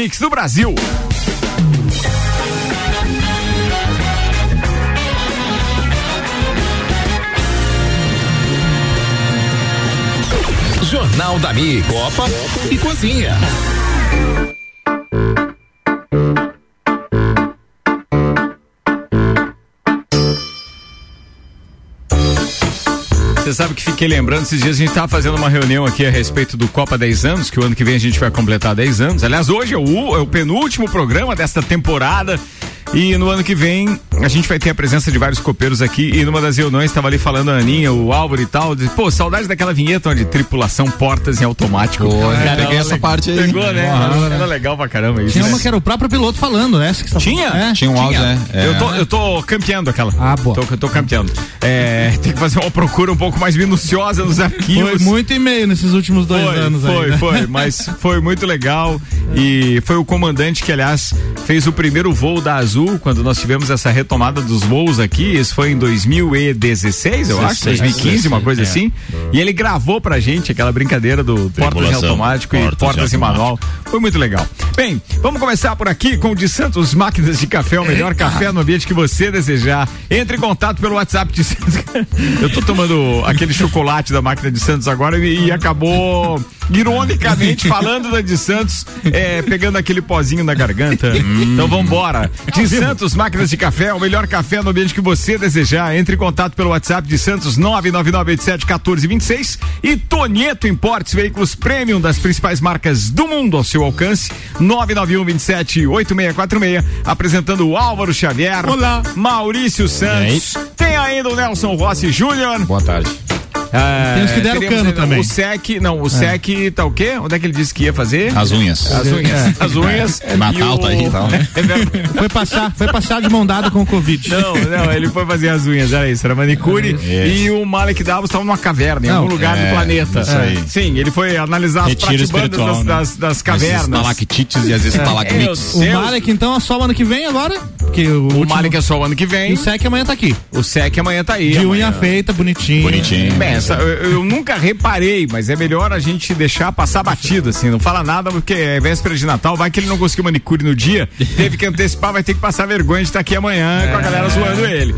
Mix do Brasil. Jornal da Mi, Copa e Cozinha. Você sabe que fiquei lembrando, esses dias a gente estava fazendo uma reunião aqui a respeito do Copa 10 anos, que o ano que vem a gente vai completar 10 anos. Aliás, hoje é o, é o penúltimo programa desta temporada. E no ano que vem a gente vai ter a presença de vários copeiros aqui. E numa das reuniões estava ali falando a Aninha, o Álvaro e tal. De, Pô, saudade daquela vinheta de tripulação portas em automático. Pô, Era peguei essa le- parte aí. Pegou, né? Era, era legal pra caramba isso. Tinha né? uma que era o próprio piloto falando, né? Tá Tinha? falando. É. Tinha um áudio, né? É. Eu, tô, eu tô campeando aquela. Ah, boa. Tô, tô campeando. É, tem que fazer uma procura um pouco mais minuciosa nos arquivos. Foi muito e-mail nesses últimos dois Foi, anos foi, aí. né? foi, mas foi muito legal e foi o comandante que, aliás, fez o primeiro voo da Azul quando nós tivemos essa retomada dos voos aqui. Isso foi em 2016, eu acho, 2015, uma coisa é. assim. E ele gravou pra gente aquela brincadeira do portas em automático e portas em manual. Foi muito legal. Bem, vamos começar por aqui com o de Santos Máquinas de Café, o melhor café no ambiente que você desejar. Entre em contato pelo WhatsApp de Santos. Eu tô tomando aquele chocolate da máquina de Santos agora e, e acabou ironicamente falando da de Santos, é, pegando aquele pozinho na garganta. Então vambora. De Santos Máquinas de Café, o melhor café no ambiente que você desejar. Entre em contato pelo WhatsApp de Santos 999871426 e Tonieto Importes, veículos premium das principais marcas do mundo ao seu alcance. 991278646, apresentando o Álvaro Xavier. Olá. Maurício Santos. Tem ainda o Nelson Rossi Júnior. Boa tarde. É, Tem os que deram teremos cano também. O SEC, não, o SEC tá o quê? Onde é que ele disse que ia fazer? As unhas. As unhas. As unhas. É, Natal E o- tá aí e tal, né? É. Foi passar, foi passar de mão dada com o Covid. Não, não, ele foi fazer as unhas, era isso, era manicure. E o Malek Davos estava numa caverna, em Não, algum lugar é, do planeta. isso aí. Sim, ele foi analisar as Retiro pratibandas espiritual, das, né? das, das As cavernas. estalactites e as estalagmites. O. Malek, então, é só o ano que vem agora. Porque o, O último- Malek é só o ano que E vem. o SEC amanhã tá aqui. O SEC amanhã tá aí. De amanhã. unha feita, bonitinho. Bonitinho. Bem, essa- eu, eu nunca reparei, mas é melhor a gente deixar passar batido, assim, não fala nada, porque é véspera de Natal, vai que ele não conseguiu manicure no dia, teve que antecipar, vai ter que passar vergonha de estar aqui amanhã com a galera zoando ele.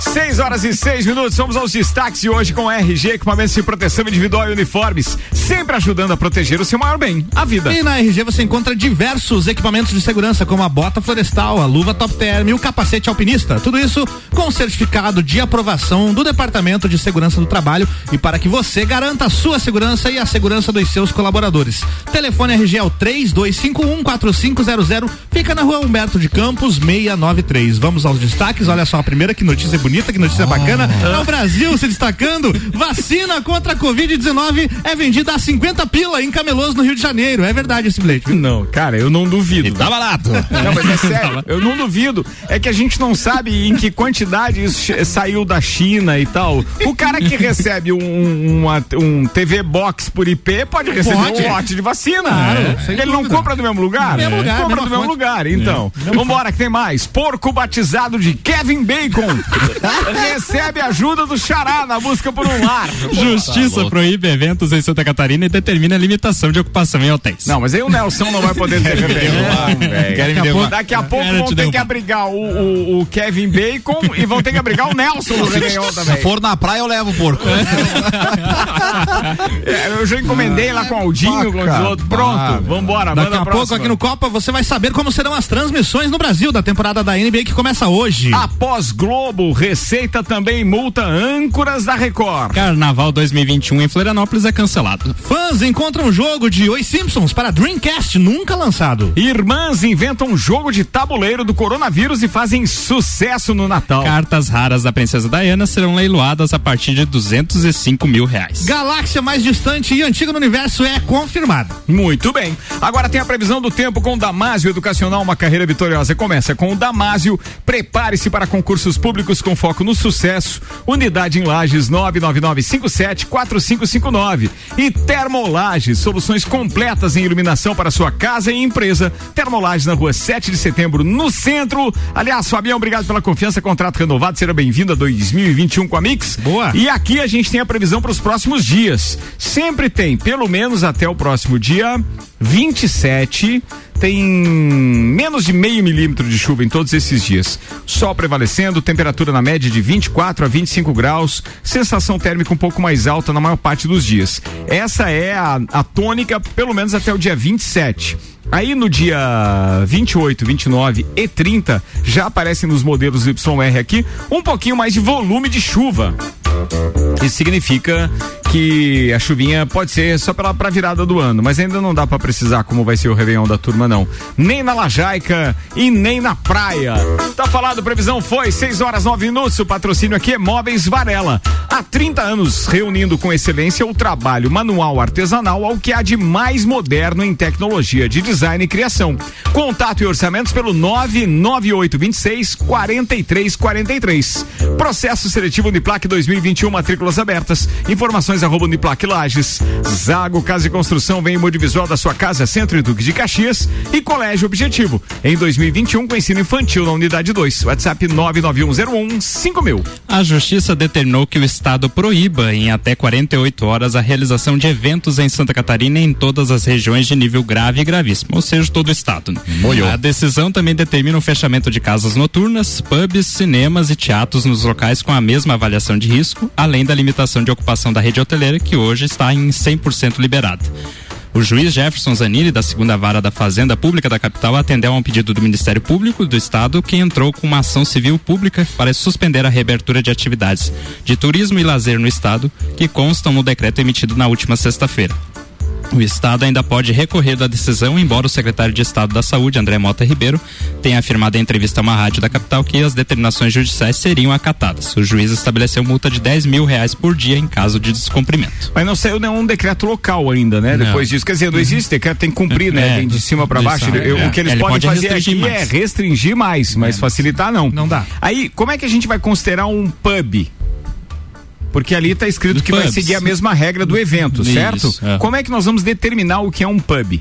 6 horas e 6 minutos, vamos aos destaques de hoje com RG, equipamentos de proteção individual e uniformes, sempre ajudando a proteger o seu maior bem, a vida. E na RG você encontra diversos equipamentos de segurança, como a bota florestal, a luva top term e o capacete alpinista. Tudo isso com certificado de aprovação do Departamento de Segurança do Trabalho e para que você garanta a sua segurança e a segurança dos seus colaboradores. Telefone RG é o 32514500, fica na rua Humberto de Campos, 693. Vamos aos destaques, olha só a primeira, que notícia bonita, que notícia bacana. É o Brasil se destacando. Vacina contra a Covid-19 é vendida a 50 pila em camelôs no Rio de Janeiro. É verdade esse bilhete. viu? Não, cara, eu não duvido. E tá barato. Não, mas é sério, eu não duvido. É que a gente não sabe em que quantidade isso saiu da China e tal. O cara que recebe um, uma- um TV Box por IP pode receber Pode. um lote de vacina. Claro, É. Ele não compra do mesmo lugar? Mesmo lugar, compra do mesmo fonte. lugar, então. Vambora, que tem mais. Porco batizado de Kevin Bacon recebe ajuda do Xará na busca por um lar. Justiça proíbe eventos em Santa Catarina e determina a limitação de ocupação em hotéis. Não, mas aí o Nelson não vai poder ter. Querem me Daqui a pouco- Daqui a pouco Quero vão te ter que abrigar o, o, o Kevin Bacon e vão ter que abrigar o Nelson no Réveillon também. Se for na praia, eu levo o porco. É, eu já encomendei lá com o Aldinho, com os Vaca, outros. Pronto, vambora, Daqui manda a a pouco aqui no Copa você vai saber como serão as transmissões no Brasil da temporada da NBA que começa hoje. Após Globo, Receita também multa âncoras da Record. Carnaval 2021 em Florianópolis é cancelado. Fãs encontram um jogo de Os Simpsons para Dreamcast nunca lançado. Irmãs inventam um jogo de tabuleiro do coronavírus e fazem sucesso no Natal. Cartas raras da princesa Diana serão leiloadas a partir de 205 mil reais. Galáxia mais distante e antiga no universo é confirmada. Muito bem. Agora tem a previsão do tempo com o Damásio Educacional, uma carreira vitoriosa. Começa com o Damásio. Prepare-se para concursos públicos com foco no sucesso. Unidade em Lages 999574559. E Termolages, soluções completas em iluminação para sua casa e empresa. Termolages na rua 7 de setembro, no centro. Aliás, Fabião, obrigado pela confiança. Contrato renovado. Seja bem-vindo a 2021 com a Mix. Boa. E aqui a gente tem a previsão para os próximos dias. Sempre tem, pelo menos até o próximo dia 27, tem menos de meio milímetro de chuva em todos esses dias. Sol prevalecendo, temperatura na média de 24 a 25 graus, sensação térmica um pouco mais alta na maior parte dos dias. Essa é a, a tônica, pelo menos até o dia 27. Aí no dia 28, 29 e 30 já aparecem nos modelos YR aqui um pouquinho mais de volume de chuva. Isso significa que a chuvinha pode ser só pela pra virada do ano, mas ainda não dá para precisar como vai ser o Réveillon da turma, não. Nem na Lajaica e nem na praia. Tá falado, previsão foi 6 horas 9 minutos. O patrocínio aqui é Móveis Varela. Há 30 anos reunindo com excelência o trabalho manual artesanal ao que há de mais moderno em tecnologia de design e criação. Contato e orçamentos pelo 99826 4343. Processo seletivo Uniplac 2021, matrículas abertas. Informações arroba Uniplac Lages. Zago Casa e Construção vem em Modivisual da sua casa, Centro e Duque de Caxias e Colégio Objetivo. Em 2021, com ensino infantil na unidade 2. WhatsApp 99101 5000. A Justiça determinou que o Estado proíba em até 48 horas a realização de eventos em Santa Catarina em todas as regiões de nível grave e gravíssimo, ou seja, todo o Estado. né? A decisão também determina o fechamento de casas noturnas, pubs, cinemas e teatros nos locais com a mesma avaliação de risco, além da limitação de ocupação da rede hoteleira, que hoje está em 100% liberada. O juiz Jefferson Zanini, da segunda vara da Fazenda Pública da capital, atendeu a um pedido do Ministério Público do Estado, que entrou com uma ação civil pública para suspender a reabertura de atividades de turismo e lazer no Estado, que constam no decreto emitido na última sexta-feira. O Estado ainda pode recorrer da decisão, embora o secretário de Estado da Saúde, André Mota Ribeiro, tenha afirmado em entrevista a uma rádio da capital que as determinações judiciais seriam acatadas. O juiz estabeleceu multa de 10 mil reais por dia em caso de descumprimento. Mas não saiu nenhum decreto local ainda, né? Não. Depois disso. Quer dizer, não existe decreto, tem que cumprir, né? É, Vem de cima para baixo. Eu- é. O que eles Ele podem pode fazer aqui é mais. restringir mais, mas facilitar não. Não dá. Aí, como é que a gente vai considerar um pub? Porque ali está escrito Dos que vai pubs. seguir a mesma regra do evento, Isso, certo? é. Como é que nós vamos determinar o que é um pub?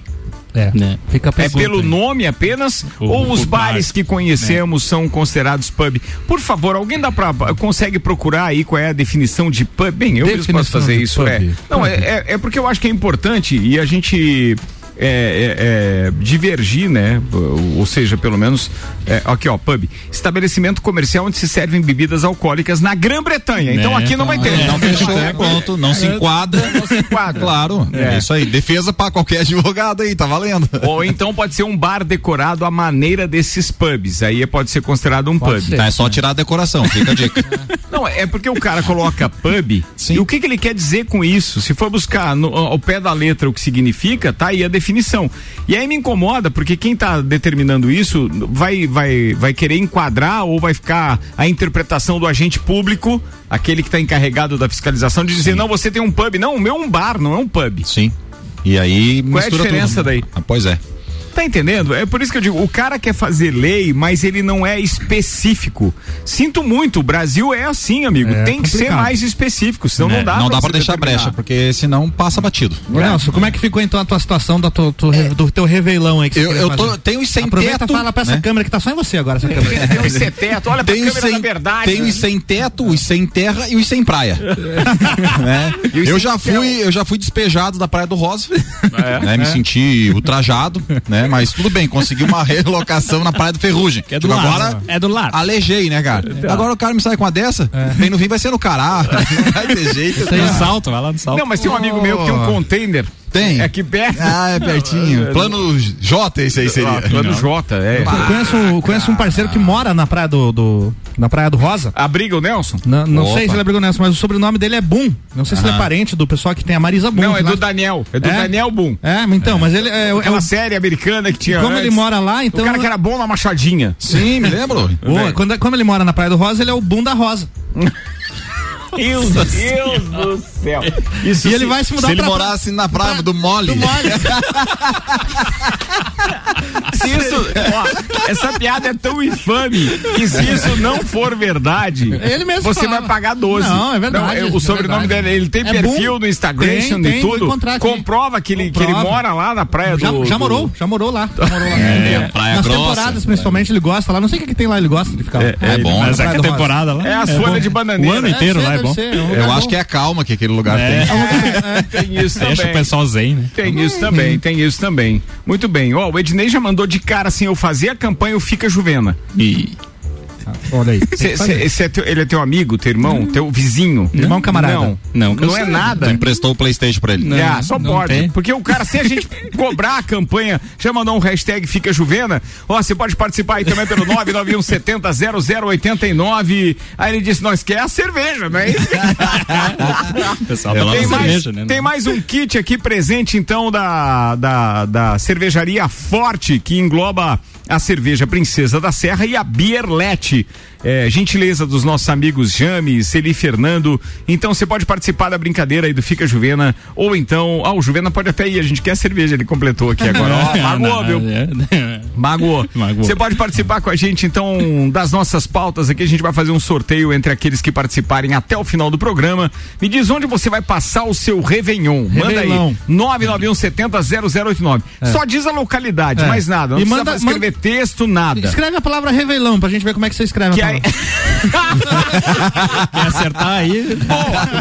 É. Né? É pelo nome apenas O- ou os bares bar, que conhecemos são considerados pub? Por favor, alguém dá pra, consegue procurar aí qual é a definição de pub? Bem, eu mesmo posso Definição fazer isso. pub. É. Não, é, é, é porque eu acho que é importante e a gente é, é, é, divergir, né? Ou seja, pelo menos, é, aqui ó, pub, estabelecimento comercial onde se servem bebidas alcoólicas na Grã-Bretanha. Então Né? aqui não vai ter. Não fechou, pronto, não se enquadra. Não se enquadra. Claro, é. isso aí. Defesa pra qualquer advogado aí, tá valendo. Ou então pode ser um bar decorado à maneira desses pubs. Aí pode ser considerado um Pode pub. ser. Tá, é só tirar a decoração, fica a dica. Não, é porque o cara coloca pub Sim. e o que, que ele quer dizer com isso? Se for buscar no- ao pé da letra o que significa, tá aí a definição. E aí me incomoda porque quem tá determinando isso vai, vai, vai querer enquadrar ou vai ficar a interpretação do agente público, aquele que tá encarregado da fiscalização, de dizer, não, você tem um pub. Não, o meu é um bar, não é um pub. Sim. E aí Qual é a diferença tudo. daí? Ah, pois é. Tá entendendo? É por isso que eu digo, o cara quer fazer lei, mas ele não é específico. Sinto muito, o Brasil é assim, amigo. É Tem que ser complicado. mais específico, senão É, não dá não dá você pra deixar determinar. brecha, porque senão passa batido. Ô, Nelson, como é que ficou então a tua situação da tua- tu- do teu reveilão aí que você Eu, eu tô, tenho os sem Aproveita teto. fala pra essa né? câmera que tá só em você agora, essa câmera. Tem os sem teto, olha pra Tem câmera sem, da verdade. tem os sem teto, os sem terra e os sem praia. né? Os Eu sem já fui, eu já fui despejado da Praia do Rosa, É. né? Me senti ultrajado, né? Mas tudo bem, consegui uma relocação na Praia do Ferrugem. Que é do Tipo, lado. agora É do lado. alejei, né, cara? Tá. Agora o cara me sai com uma dessa, bem no fim vai ser no Cará, não vai ter jeito. Tem um salto, vai lá no salto. Não, mas tem um amigo meu que tem um container. Tem. É aqui perto. Ah, é pertinho. Plano J esse aí seria. Ah, plano J, é. Eu conheço, conheço um parceiro que mora na praia do, do- na praia do Rosa. Abriga o Nelson? Não, não Opa. sei se ele é Brigo Nelson, mas o sobrenome dele é Boom. Não sei se ele é parente do pessoal que tem a Marisa Boom. Não, é do Daniel. É do É? Daniel Boom. É, então, mas ele é, é, Aquela o- série americana que tinha. como antes. ele mora lá, então. O cara que era bom na machadinha. Sim, me lembro. Ô, quando, como ele mora na Praia do Rosa, ele é o Boom da Rosa. Meu Deus do céu. Isso E ele se- vai se mudar Se ele pra morasse na praia do Mole. do Mole. Se isso, ó, essa piada é tão infame que se isso não for verdade, Ele mesmo você fala. vai pagar 12. Não, é verdade, Não, é o sobrenome verdade. dele, ele tem É perfil bom. no Instagram Tem, e tem, vou tudo. Comprova que ele, que ele Comprova. mora lá na praia Já, do. já morou, já morou lá. Já morou lá. É, Praia Nas Grossa. temporadas, principalmente, ele gosta lá. Não sei o que, que tem lá, ele gosta de ficar lá. É bom. Mas né? é que a Praia do Rosa. temporada lá. É as bom. folhas de bananeira. O ano É, inteiro lá é bom. ser, é um Eu acho bom. que é a calma que aquele lugar É. tem. Tem isso Deixa o também. pessoal zen, né? Tem isso também, tem isso também. Muito bem. Ó, o Ednei já mandou de cara assim, eu fazia a campanha, eu fica Juvena. E Olha aí. Cê, cê, é teu- ele é teu amigo, teu irmão, teu vizinho? Irmão camarada. Não, Não, não é nada. Tu emprestou o Playstation pra ele. Não. Ah, só não pode. tem. Porque o cara, se a gente cobrar a campanha, já mandou um hashtag Fica Juvena, ó, você pode participar aí também pelo 991700089. Aí ele disse, nós quer a cerveja, não é isso? pessoal tá Tem mais, cerveja, né? tem mais um kit aqui presente, então, da, da, da cervejaria Forte, que engloba a cerveja Princesa da Serra e a Bierlete. É, gentileza dos nossos amigos Jame, Celi Fernando. Então você pode participar da brincadeira aí do Fica Juvena, ou então. Ah, o Juvena pode até ir, a gente quer a cerveja, ele completou aqui agora. Ó, magoou, viu? É. Magoou. Magoou. Você pode participar com a gente, então, das nossas pautas aqui. A gente vai fazer um sorteio entre aqueles que participarem até o final do programa. Me diz onde você vai passar o seu Réveillon. Manda aí. Réveillon. 991700089. Só diz a localidade, É. mais nada. Não E precisa manda- escrever texto, nada. Escreve a palavra revelão pra gente ver como é que você escreve Que a. palavra. Quer acertar aí?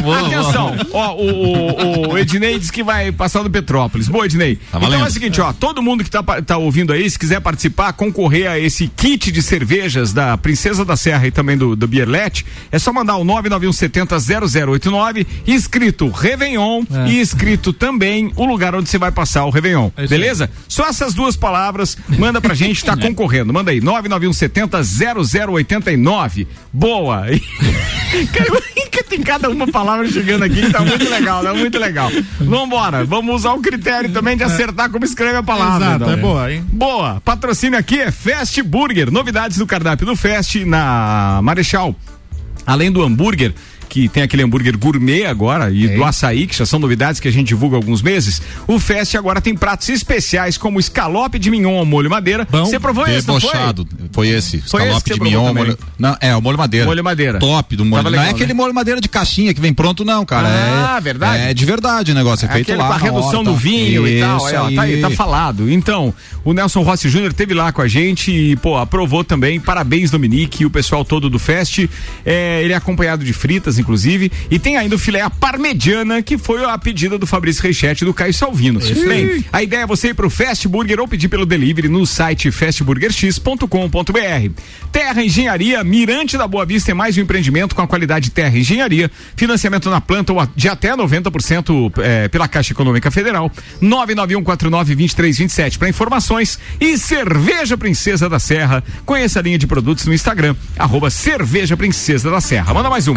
Boa, atenção. Ó, o, o, o Ednei diz que vai passar do Petrópolis. Boa, Ednei. então valendo. é o seguinte, ó, todo mundo que tá, tá ouvindo aí, se quiser participar, concorrer a esse kit de cervejas da Princesa da Serra e também do, do Bierlet, é só mandar o 991700089, escrito Réveillon É. e escrito também o lugar onde você vai passar o Réveillon. É isso aí. beleza? Só essas duas palavras, manda pra gente, tá concorrendo. Manda aí, 991700089. Boa! Cara, tem cada uma palavra chegando aqui que tá muito legal, tá muito legal. Vambora, vamos usar o critério também de acertar como escreve a palavra. Exato, então. é boa, hein? Boa, patrocínio aqui é Fast Burger, novidades do cardápio do Fast na Marechal. Além do hambúrguer, que tem aquele hambúrguer gourmet agora, e do açaí, que já são novidades que a gente divulga há alguns meses, o Fest agora tem pratos especiais como escalope de mignon ao molho madeira. Bom, Você provou esse, não foi? Debochado. Foi esse. Foi esse Escalope você de mignon. Molho... Não, é, o molho madeira. Molho madeira. Top do molho. Tava não legal, é aquele né? molho madeira de caixinha que vem pronto, não, cara. Ah, é, verdade. É de verdade o negócio. É feito Aquele lá. com a redução do vinho e tal. Aí, ó, tá aí, tá falado. Então, o Nelson Rossi Júnior teve lá com a gente e, pô, aprovou também. Parabéns, Dominique, e o pessoal todo do Fest. É, ele é acompanhado de fritas, inclusive. E tem ainda o filé à parmegiana, que foi a pedida do Fabrício Reichete e do Caio Salvino. Bem, a ideia é você ir pro Fast Burger ou pedir pelo delivery no site fastburgerx.com.br. Terra Engenharia, Mirante da Boa Vista é mais um empreendimento com a qualidade Terra Engenharia. Financiamento na planta a- de até 90% é, pela Caixa Econômica Federal. 991492327 para informações. E Cerveja Princesa da Serra. Conheça a linha de produtos no Instagram, arroba Cerveja Princesa da Serra. Manda mais um.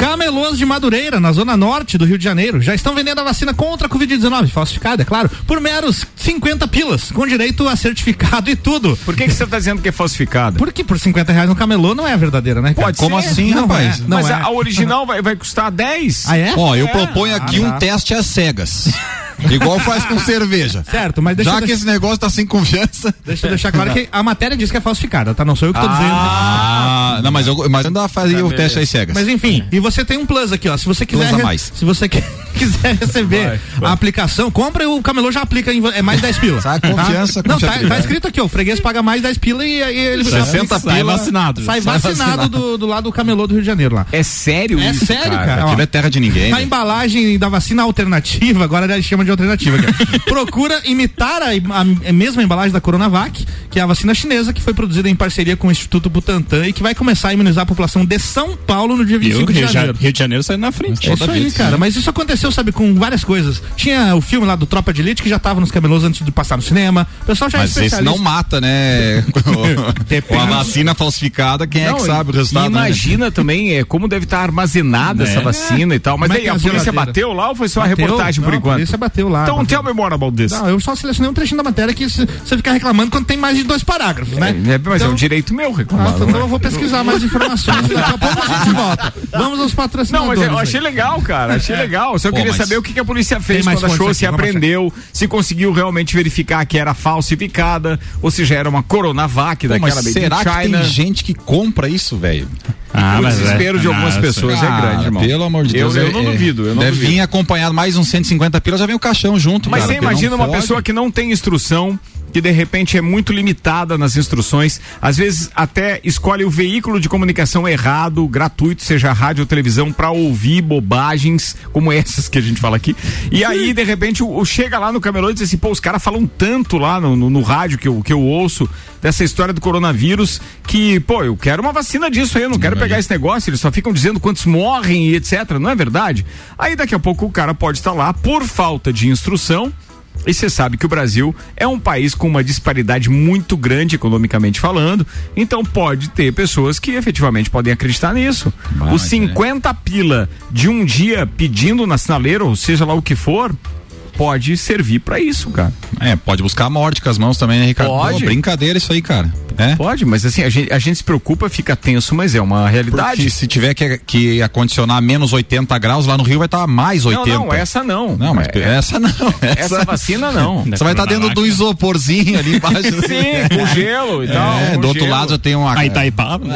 De Madureira, na zona norte do Rio de Janeiro, já estão vendendo a vacina contra a Covid-19, falsificada, é claro, por meros 50 pilas, com direito a certificado e tudo. Por que, que você está dizendo que é falsificada? Porque por 50 reais no camelô não é a verdadeira, né? cara? Pode Como ser. assim, Não rapaz? é, não Mas é. a, a original vai, vai custar 10? Ah, é? Ó, eu proponho aqui Ah, um tá. teste às cegas. Igual faz com cerveja. Certo, mas deixa, Já eu que deix- esse negócio tá sem confiança. deixa eu deixar claro que a matéria diz que é falsificada, tá? Não sou eu que tô dizendo. Ah, não, mas eu, mas eu ainda fazia o teste às cegas. Mas enfim, e você tem um plus aqui, ó. Se você quiser, Plus a mais. se você que- quiser receber a aplicação, compra e o camelô já aplica em, é mais 10 pila. Sabe, confiança, Tá? Não, tá, tá escrito aqui, ó. O freguês paga mais 10 pila e, e ele já 60 Sai pila. vacinado. sai sai vacinado, vacinado. Do, do lado do camelô do Rio de Janeiro lá. É sério É isso? sério, cara. Aquilo Ó, é terra de ninguém. Na velho. embalagem da vacina alternativa, agora já chama de alternativa. aqui. Procura imitar a, a mesma embalagem da Coronavac, que é a vacina chinesa, que foi produzida em parceria com o Instituto Butantan e que vai começar a imunizar a população de São Paulo no dia Viu? 25 de Rio, de janeiro. Rio de Janeiro sai na frente. É isso aí, cara. Mas isso aconteceu, sabe, com várias coisas. Tinha o filme lá do Tropa de Elite que já tava nos camelôs antes de passar no cinema. O pessoal já é Mas esse especialista. não mata, né? Com a vacina falsificada, quem é Não, que sabe o resultado? né? Imagina também é, como deve estar armazenada essa vacina e tal. Mas é aí que é a a polícia geladeira? bateu lá ou foi só a Bateu? reportagem por Não, enquanto? A polícia bateu. lá. Então, bateu. tell me more about this. Não, eu só selecionei um trechinho da matéria que você ficar reclamando quando tem mais de dois parágrafos, né? É, mas é Então- um direito meu Ah, reclamar. então não é? eu vou pesquisar mais informações e daqui a pouco a gente volta. Vamos aos Não, patrocinadores. mas eu aí. achei legal, cara. Achei legal. Só Pô, queria saber o que que a polícia fez quando achou, se aprendeu, se conseguiu realmente verificar que era falsificada ou se já era uma Coronavac Pô, daquela in será que China. tem gente que compra isso, velho? Ah, o mas é- desespero de algumas Nossa. pessoas é Cara, grande, irmão. Pelo amor de Eu- Deus. eu é- não é- duvido, eu não Deve duvido. vir acompanhado mais uns 150 pila, já vem o caixão junto. Mas cara, você imagina uma pode. pessoa que não tem instrução, que de repente é muito limitada nas instruções, às vezes até escolhe o veículo de comunicação errado, gratuito, seja rádio ou televisão, para ouvir bobagens como essas que a gente fala aqui. E aí, de repente, o, o chega lá no camelô e diz assim: pô, os caras falam tanto lá no, no, no rádio que eu, que eu ouço dessa história do coronavírus que, pô, eu quero uma vacina disso aí, eu não quero pegar esse negócio, eles só ficam dizendo quantos morrem e etc. Não é verdade? Aí daqui a pouco o cara pode estar lá por falta de instrução. E você sabe que o Brasil é um país com uma disparidade muito grande economicamente falando, então pode ter pessoas que efetivamente podem acreditar nisso. Bah, Os mas é. 50 pila de um dia pedindo na sinaleira, ou seja lá o que for, pode servir pra isso, cara. É, pode buscar a morte com as mãos também, né, Ricardo? Pode. Pô, brincadeira isso aí, cara. É? Pode, mas assim, a gente, a gente se preocupa, fica tenso, mas é uma realidade. Porque se tiver que, que acondicionar menos 80 graus, lá no Rio vai estar mais 80. não, não, essa não. Não, mas É, essa não. essa vacina não. Você vai estar dentro do isoporzinho ali embaixo. Sim, com gelo e tal. É, do outro gelo. lado tem uma. A Itaipava.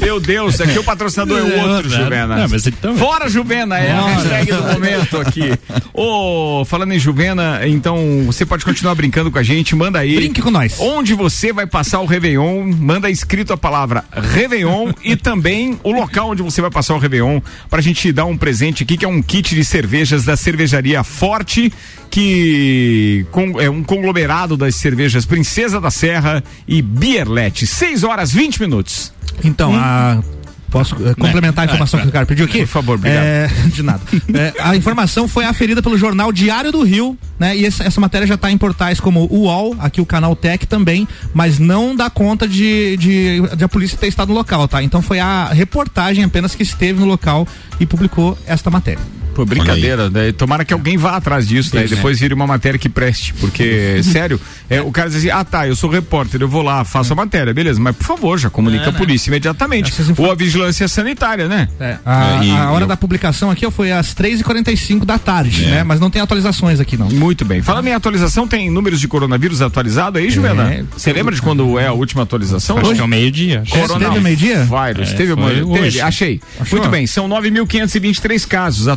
Meu Deus, aqui o patrocinador é o outro, É, Juvena. não, mas então- Fora Juvena, é a hashtag do momento aqui. Ô, falando em Juvena, então você pode continuar brincando com a gente, manda aí. Brinque com nós. Onde você vai passar o Réveillon, manda escrito a palavra Réveillon e também o local onde você vai passar o Réveillon pra gente dar um presente aqui, que é um kit de cervejas da cervejaria Forte, que com- é um conglomerado das cervejas Princesa da Serra e Bierlet. 6 horas 20 minutos. Então, a. Posso eh, complementar a informação que o cara pediu aqui? Por favor, obrigado. É, de nada. É, a informação foi aferida pelo jornal Diário do Rio, né? E essa, essa matéria já está em portais como o UOL, aqui o canal Tech também, mas não dá conta de, de, de a polícia ter estado no local, tá? Então foi a reportagem apenas que esteve no local e publicou esta matéria. Pô, brincadeira, né? Tomara que alguém vá atrás disso, né? E depois vire uma matéria que preste, porque, sério, é, o cara diz assim, ah tá, eu sou repórter, eu vou lá, faço a matéria, beleza, mas por favor, já comunica a polícia imediatamente. Ou a vigilância sanitária, né? A, É, e- a hora eu- da publicação aqui ó, foi às 3h45 da tarde, né? Mas não tem atualizações aqui, não. Muito bem. Falando em atualização, tem números de coronavírus atualizado aí, Juvena? É. Você lembra de quando é a última atualização? Acho que é o meio-dia. Corona- teve meio-dia? Vírus. É, teve, uma, teve hoje. Achei. Achou? Muito bem, são 9.523 casos,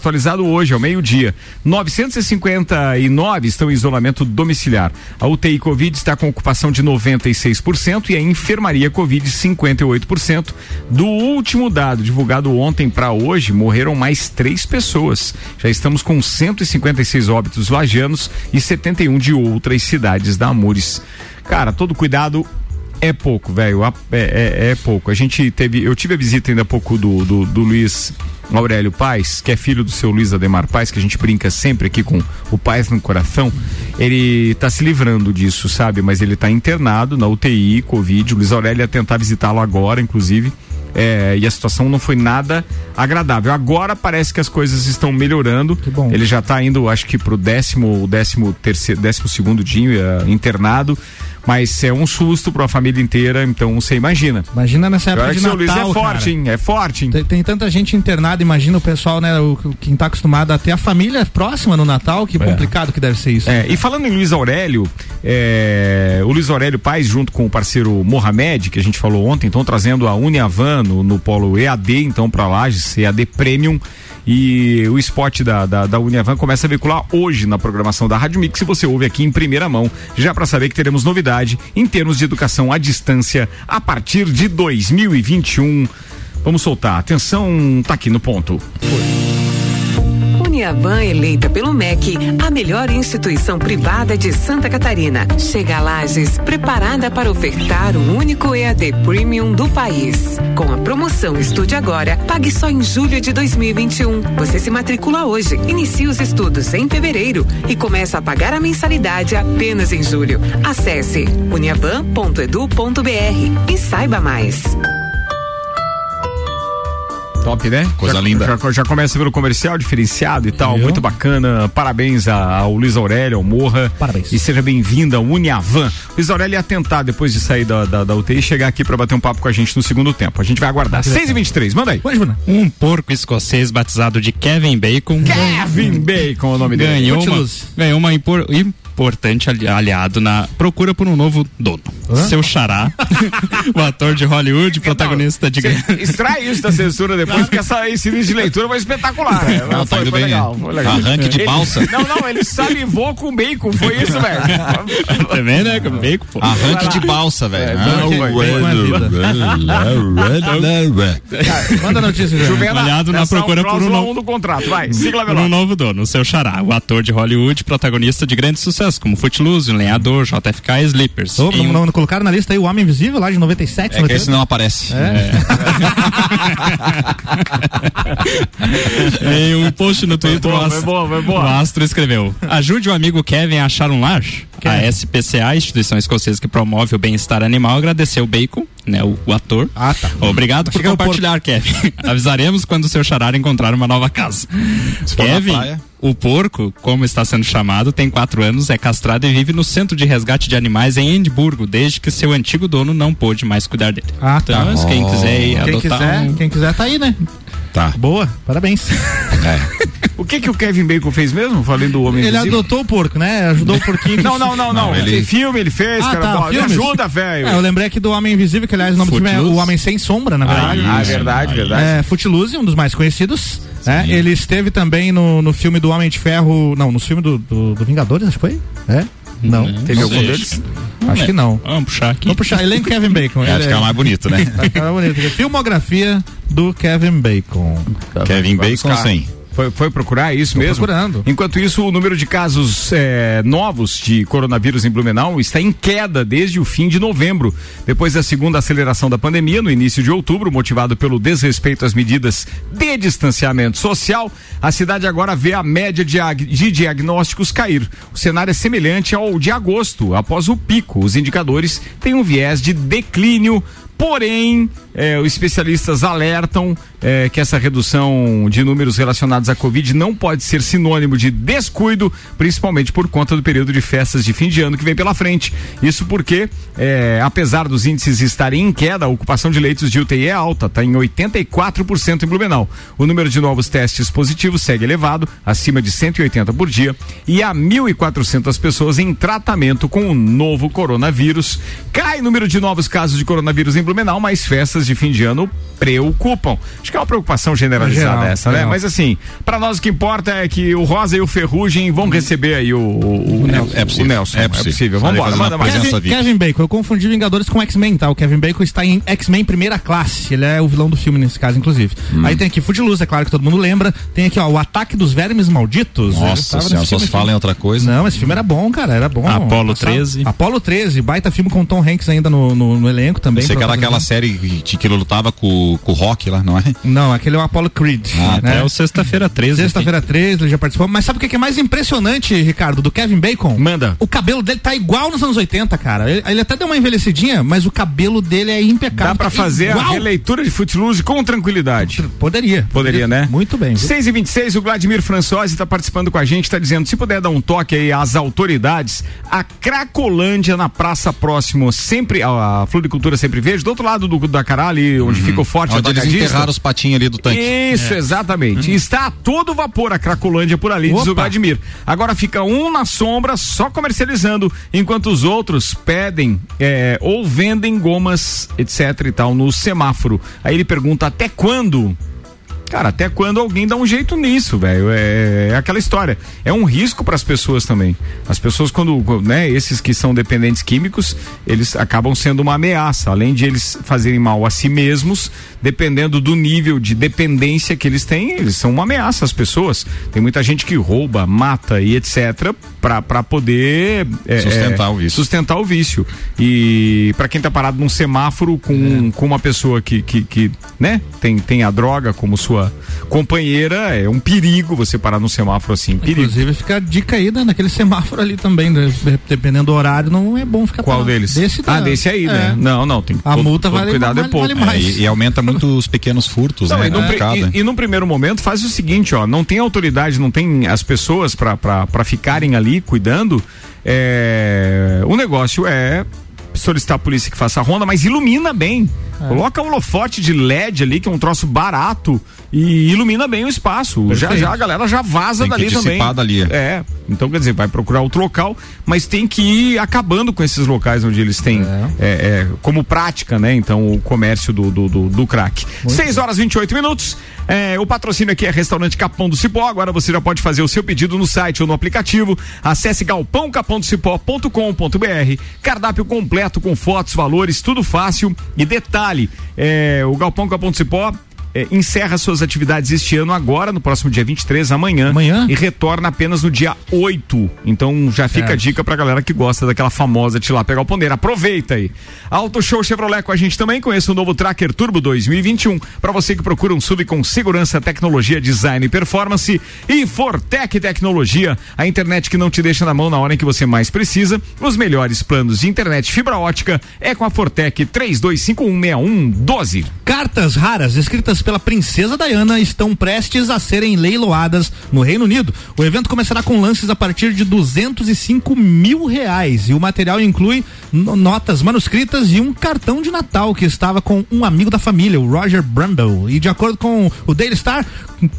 hoje, ao meio-dia. 959 estão em isolamento domiciliar. A UTI Covid está com ocupação de 96% e a enfermaria Covid 58%. Do último dado divulgado ontem para hoje, morreram mais três pessoas. Já estamos com 156 óbitos lagianos e 71 de outras cidades da Amores. Cara, todo cuidado é pouco, velho. É, é- é pouco. A gente teve. Eu tive a visita ainda há pouco do, do, do Luiz Aurélio Paz, que é filho do seu Luiz Ademar Paz, que a gente brinca sempre aqui com o Paz no coração. Ele tá se livrando disso, sabe? Mas ele tá internado na UTI, Covid. O Luiz Aurélio ia tentar visitá-lo agora, inclusive. É, e a situação não foi nada agradável. Agora parece que as coisas estão melhorando. Que bom. Ele já está indo, acho que pro décimo, décimo terceiro, décimo segundo dia eh, internado. Mas é um susto para a família inteira, então você imagina. Imagina nessa época Agora de que seu Luiz Natal, é forte, cara. hein? É forte, hein? Tem, tem tanta gente internada, imagina o pessoal, né? O, quem tá acostumado a ter a família próxima no Natal, que complicado que deve ser isso. É, e falando em Luiz Aurélio, é, o Luiz Aurélio Paz, junto com o parceiro Mohamed, que a gente falou ontem, estão trazendo a Uniavan no, no polo EAD, então, para Lages, EAD Premium. E o spot da, da, da Uniavan começa a veicular hoje na programação da Rádio Mix e você ouve aqui em primeira mão, já para saber que teremos novidade em termos de educação à distância a partir de 2021. Vamos soltar. Atenção, tá aqui no ponto. Uniavan eleita pelo MEC a melhor instituição privada de Santa Catarina. Chega a Lages preparada para ofertar o único EAD Premium do país. Com a promoção Estude Agora, pague só em julho de 2021. Você se matricula hoje, inicia os estudos em fevereiro e começa a pagar a mensalidade apenas em julho. Acesse uniavan.edu.br e saiba mais. Top, né? Coisa já, linda. Já, já começa pelo comercial diferenciado e tal, Viu? muito bacana. Parabéns a- ao Luiz Aurélio, ao Morra. Parabéns. E seja bem-vinda ao Uniavan. Luiz Aurélio ia tentar, depois de sair da, da, da UTI, chegar aqui pra bater um papo com a gente no segundo tempo. A gente vai aguardar. 6 e 23 manda aí. Um porco escocês batizado de Kevin Bacon Kevin Bacon é o nome dele. ganhou uma, ganhou uma impor- importante ali- aliado na procura por um novo dono. Seu xará, o ator de Hollywood, protagonista de Extrai isso da censura depois, porque essa, esse início de leitura foi espetacular. né? Não, tá foi, indo foi bem. legal, foi legal. Arranque de Ele- balsa. Não, não, ele salivou com bacon, foi isso, velho. Também, né? Com bacon, pô. Arranque de balsa, velho. É, ué. Manda notícia. Juvena, Aliado na é procura por um novo- um do contrato, vai, sigla Por um novo dono, o seu xará, o ator de Hollywood, protagonista de grandes sucessos como Footloose, O Lenhador, JFK e Sleepers. Ô, Em não, um- não colocaram na lista aí o Homem Invisível lá de 97, É que 98? esse não aparece. Em um post no Twitter, boa, o, vai Ast- boa, vai boa. o Astro escreveu: Ajude o amigo Kevin a achar um lar. A SPCA, a instituição escocesa que promove o bem-estar animal, agradeceu o Bacon, né, o, o ator. Ah, tá. Obrigado Achei por que compartilhar, Kevin. Avisaremos quando o seu xará encontrar uma nova casa. na Kevin, o porco, como está sendo chamado, tem quatro anos, é castrado e vive no centro de resgate de animais em Edimburgo, desde que seu antigo dono não pôde mais cuidar dele. Ah, tá. Então, se quem quiser ir Quem adotar quiser, um... quem quiser tá aí, né? Tá. Boa, parabéns. O que que o Kevin Bacon fez mesmo? Falando do Homem Ele Invisível? adotou o porco, né? Ajudou o porquinho. Não, não, não, não. Não, ele-. Filme ele fez, Ah, cara. tá, me ajuda, velho. É, eu lembrei aqui do Homem Invisível, que aliás o nome do filme é. O Homem Sem Sombra, na verdade. Ah, é verdade, verdade. É, Footloose, um dos mais conhecidos. né? Ele esteve também no, no filme do Homem de Ferro. Não, no filme do, do, do Vingadores, acho que foi? É? Não. Teve Não algum sei. deles? Acho que não. Vamos puxar aqui. Vamos puxar. Elenco Kevin Bacon. Vai Ele ficar é- mais bonito, né? Vai ficar bonito. Filmografia do Kevin Bacon. Kevin Bacon cá. Foi, foi procurar isso Tô mesmo? procurando. Enquanto isso, o número de casos eh, novos de coronavírus em Blumenau está em queda desde o fim de novembro. Depois da segunda aceleração da pandemia, no início de outubro, motivado pelo desrespeito às medidas de distanciamento social, a cidade agora vê a média de, de diagnósticos cair. O cenário é semelhante ao de agosto, após o pico. Os indicadores têm um viés de declínio. Porém, eh, os especialistas alertam eh, que essa redução de números relacionados à Covid não pode ser sinônimo de descuido, principalmente por conta do período de festas de fim de ano que vem pela frente. Isso porque, eh, apesar dos índices estarem em queda, a ocupação de leitos de UTI é alta, está em 84% em Blumenau. O número de novos testes positivos segue elevado, acima de 180 por dia, e há 1.400 pessoas em tratamento com o novo coronavírus. Cai o número de novos casos de coronavírus em Blumenau, mas festas de fim de ano preocupam. Acho que é uma preocupação generalizada Geral, essa, né? geral. Mas assim, para nós o que importa é que o Rosa e o Ferrugem vão receber aí o, o, o, Nelson. É possível. o Nelson. É É possível. possível. Vai Vamos embora, manda mais. Kevin. Kevin Bacon, eu confundi Vingadores com X-Men, tá? O Kevin Bacon está em X-Men primeira classe. Ele é o vilão do filme nesse caso, inclusive. Hum. Aí tem aqui Footloose, é claro que todo mundo lembra. Tem aqui, ó, o Ataque dos Vermes Malditos. Nossa senhora, só se fala em outra coisa. Não, esse filme era bom, cara, era bom. Apollo Passava- 13. Apollo 13, baita filme com Tom Hanks ainda no, no, no elenco também. Pensei que era aquela protagonizando. série que, que ele lutava com, com o Rock lá, não é? Não, aquele é o Apollo Creed. Ah, né? É o sexta-feira 13. Sexta-feira 13, ele já participou. Mas sabe o que é mais impressionante, Ricardo, do Kevin Bacon? Manda. O cabelo dele tá igual nos anos 80, cara. Ele, ele até deu uma envelhecidinha, mas o cabelo dele é impecável. Dá pra Tá fazer a igual. releitura de Footloose com tranquilidade. Poderia. Poderia, né? Muito bem. viu? 6 e 26 o Vladimir Françosi está participando com a gente, está dizendo, se puder dar um toque aí às autoridades, a Cracolândia na praça próximo, sempre, a, a Floricultura sempre vejo, do outro lado do, da ali onde fica o forte Onde eles enterraram os patinhos ali do tanque. Isso, exatamente. Está a todo vapor a Cracolândia por ali, diz o Opa. Vladimir. Agora fica um na sombra, só comercializando, enquanto os outros pedem é, ou vendem gomas, etc e tal, no semáforo. Aí ele pergunta até quando? Cara, até quando alguém dá um jeito nisso, velho? É, é aquela história. É um risco para as pessoas também. As pessoas, quando, né, esses que são dependentes químicos, eles acabam sendo uma ameaça. Além de eles fazerem mal a si mesmos, dependendo do nível de dependência que eles têm, eles são uma ameaça às pessoas. Tem muita gente que rouba, mata e etc. para poder é, Sustentar é, o vício. Sustentar o vício. E para quem tá parado num semáforo com, com uma pessoa que, que, que né, tem, tem a droga como sua companheira, é um perigo você parar no semáforo assim, perigo. Inclusive fica a dica aí né, naquele semáforo ali também, né, dependendo do horário, não é bom ficar Qual parado. deles? Desse ah, desse aí, né? é. né? Não, não, tem A todo, multa todo vale, cuidado vale, é pouco. Vale mais. É, e, e, aumenta muito os pequenos furtos, não, né? E, no, e, e no primeiro momento faz o seguinte, ó, não tem autoridade, não tem as pessoas para ficarem ali cuidando, é, o negócio é solicitar a polícia que faça a ronda, mas ilumina bem. É. Coloca um holofote de LED ali, que é um troço barato, e ilumina bem o espaço. Já já a galera já vaza tem dali também. Dali. É. Então, quer dizer, vai procurar outro local, mas tem que ir acabando com esses locais onde eles têm é. É, é, como prática, né? Então, o comércio do, do, do, do crack. 6 horas 28 minutos. É, o patrocínio aqui é Restaurante Capão do Cipó. Agora você já pode fazer o seu pedido no site ou no aplicativo. Acesse galpãocapondocipó.com.br. Cardápio completo com fotos, valores, tudo fácil. E detalhe, é, o Galpão Capão do Cipó é, encerra suas atividades este ano agora, no próximo dia 23, amanhã. Amanhã? E retorna apenas no dia 8. Então já fica certo. a dica pra galera que gosta daquela famosa de lá pegar o pondeiro. Aproveita aí. Auto Show Chevrolet com a gente também. Conheça o novo Tracker Turbo 2021. Para você que procura um sub com segurança, tecnologia, design e performance. E Fortec Tecnologia, a internet que não te deixa na mão na hora em que você mais precisa. Os melhores planos de internet fibra ótica é com a Fortec 32516112. Cartas raras escritas pela princesa Diana estão prestes a serem leiloadas no Reino Unido. O evento começará com lances a partir de 205 mil reais e o material inclui notas manuscritas e um cartão de Natal que estava com um amigo da família, o Roger Brundle. E de acordo com o Daily Star,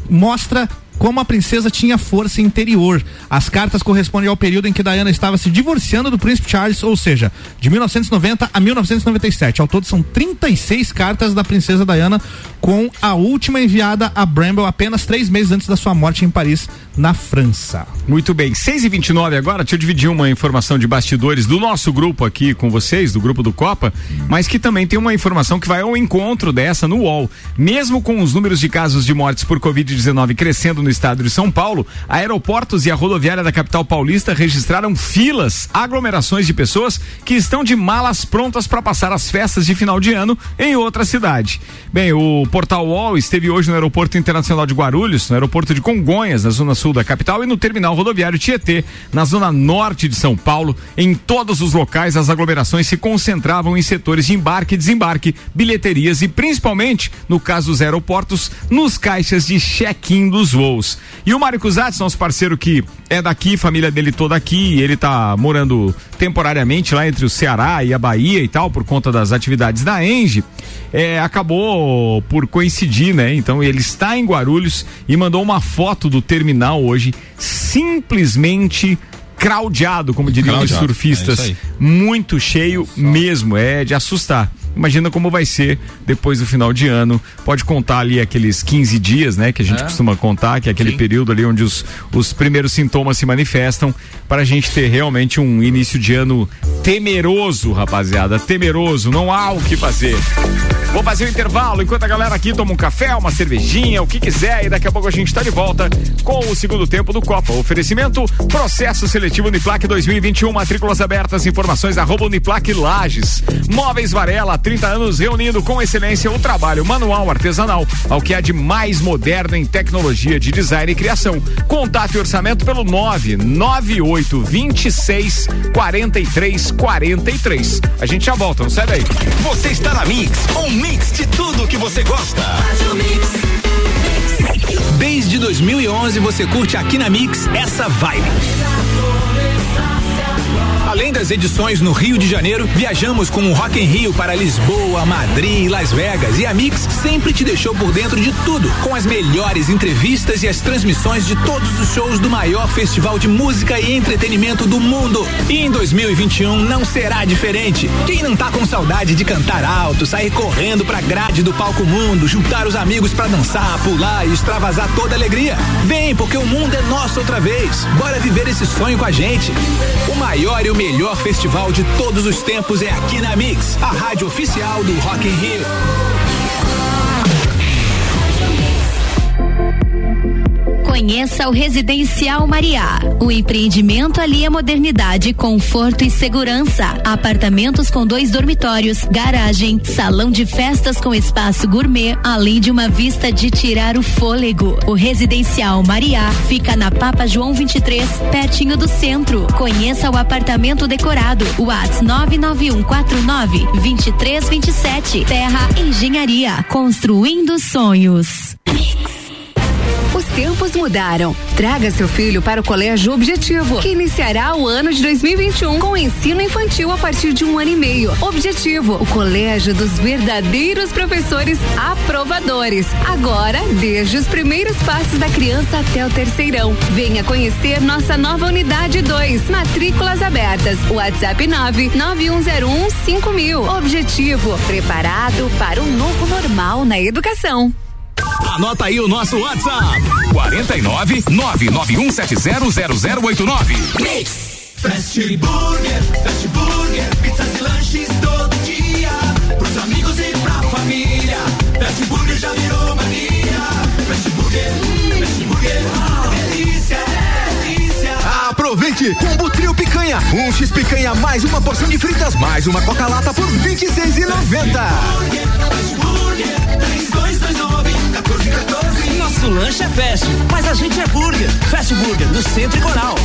mostra como a princesa tinha força interior. As cartas correspondem ao período em que Diana estava se divorciando do príncipe Charles, ou seja, de 1990 a 1997. Ao todo são 36 cartas da princesa Diana, com a última enviada a Bramble apenas três meses antes da sua morte em Paris, na França. Muito bem, 6 e 29 agora. Deixa eu dividir uma informação de bastidores do nosso grupo aqui com vocês, do grupo do Copa, mas que também tem uma informação que vai ao encontro dessa no UOL. Mesmo com os números de casos de mortes por Covid-19 crescendo no estado de São Paulo, aeroportos e a rodoviária da capital paulista registraram filas, aglomerações de pessoas que estão de malas prontas para passar as festas de final de ano em outra cidade. Bem, o portal UOL esteve hoje no Aeroporto Internacional de Guarulhos, no aeroporto de Congonhas, na zona sul da capital, e no terminal rodoviário Tietê, na zona norte de São Paulo. Em todos os locais, as aglomerações se concentravam em setores de embarque e desembarque, bilheterias e principalmente, no caso dos aeroportos, nos caixas de check-in dos voos. E o Mário Cusatz, nosso parceiro que é daqui, família dele toda aqui, ele tá morando temporariamente lá entre o Ceará e a Bahia e tal, por conta das atividades da Enge, é, acabou por coincidir, né? Então ele está em Guarulhos e mandou uma foto do terminal hoje, simplesmente craudiado, como diriam os surfistas. É muito cheio mesmo, é de assustar. Imagina como vai ser depois do final de ano. Pode contar ali aqueles 15 dias, né? Que a gente é. costuma contar, que é aquele Sim. período ali onde os, os primeiros sintomas se manifestam, para a gente ter realmente um início de ano temeroso, rapaziada. Temeroso, não há o que fazer. Vou fazer o um intervalo enquanto a galera aqui toma um café, uma cervejinha, o que quiser, e daqui a pouco a gente está de volta com o segundo tempo do Copa. Oferecimento Processo Seletivo Uniplac 2021, matrículas abertas, informações arroba Uniplac Lages. Móveis Varela, 30 anos reunindo com excelência o trabalho manual artesanal ao que há de mais moderno em tecnologia de design e criação. Contato e orçamento pelo 998 26 43 43. A gente já volta, não sai daí. Você está na Mix, um mix de tudo que você gosta. Desde 2011 você curte aqui na Mix essa vibe. Além das edições no Rio de Janeiro, viajamos com o Rock in Rio para Lisboa, Madrid Las Vegas. E a Mix sempre te deixou por dentro de tudo, com as melhores entrevistas e as transmissões de todos os shows do maior festival de música e entretenimento do mundo. E em 2021 não será diferente. Quem não tá com saudade de cantar alto, sair correndo pra grade do palco mundo, juntar os amigos para dançar, pular e extravasar toda alegria? Vem, porque o mundo é nosso outra vez. Bora viver esse sonho com a gente. O maior e o melhor festival de todos os tempos é aqui na Mix, a rádio oficial do Rock in Rio. Conheça o Residencial Mariá. O empreendimento ali é modernidade, conforto e segurança. Apartamentos com dois dormitórios, garagem, salão de festas com espaço gourmet, além de uma vista de tirar o fôlego. O Residencial Mariá fica na Papa João 23, pertinho do centro. Conheça o apartamento decorado. Whats 99149 2327. Terra Engenharia, construindo sonhos. Os tempos mudaram. Traga seu filho para o Colégio Objetivo, que iniciará o ano de 2021 com ensino infantil a partir de um ano e meio. Objetivo, o colégio dos verdadeiros professores aprovadores. Agora, desde os primeiros passos da criança até o terceirão. Venha conhecer nossa nova unidade 2. Matrículas abertas. WhatsApp 99101 5000. Objetivo, preparado para um novo normal na educação. Anota aí o nosso WhatsApp: 49 991700089. Fast Burger, Fast Burger, pizzas e lanches todo Combo Trio Picanha. Um X Picanha mais uma porção de fritas mais uma Coca-Lata por R$ 26,90. Fast Burger, 3229 1414. Nosso lanche é fast, mas a gente é burger. Fast Burger, no Centro e Coral.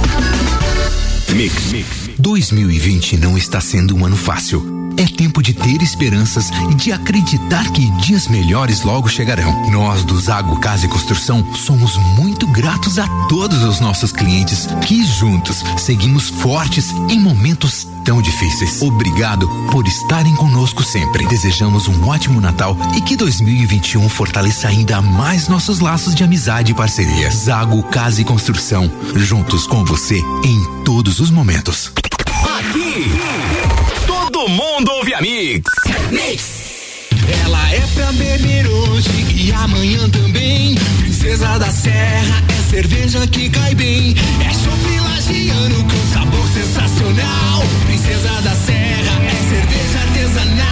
Mix. 2020 não está sendo um ano fácil. É tempo de ter esperanças e de acreditar que dias melhores logo chegarão. Nós do Zago Casa e Construção somos muito gratos a todos os nossos clientes que juntos seguimos fortes em momentos tão difíceis. Obrigado por estarem conosco sempre. Desejamos um ótimo Natal e que 2021 fortaleça ainda mais nossos laços de amizade e parceria. Zago Casa e Construção, juntos com você em todos os momentos. Aqui, mundo ouve a Mix. Ela é pra beber hoje e amanhã também. Princesa da Serra é cerveja que cai bem. É chopp lagiano com sabor sensacional. Princesa da Serra é cerveja artesanal.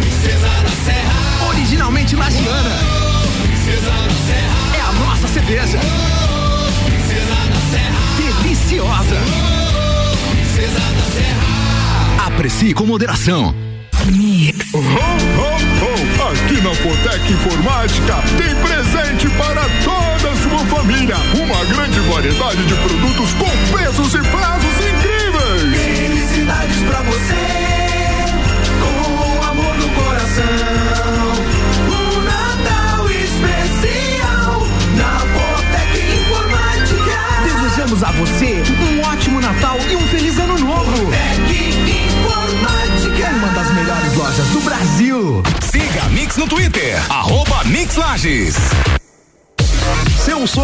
Princesa da Serra, originalmente lagiana. Princesa da Serra é a nossa cerveja. Princesa da Serra, deliciosa. Princesa da Serra. Aprecie com moderação. Mix. Ho, ho, ho. Aqui na Fortec Informática tem presente para toda a sua família. Uma grande variedade de produtos com preços e prazos incríveis. Mix Lages. Seu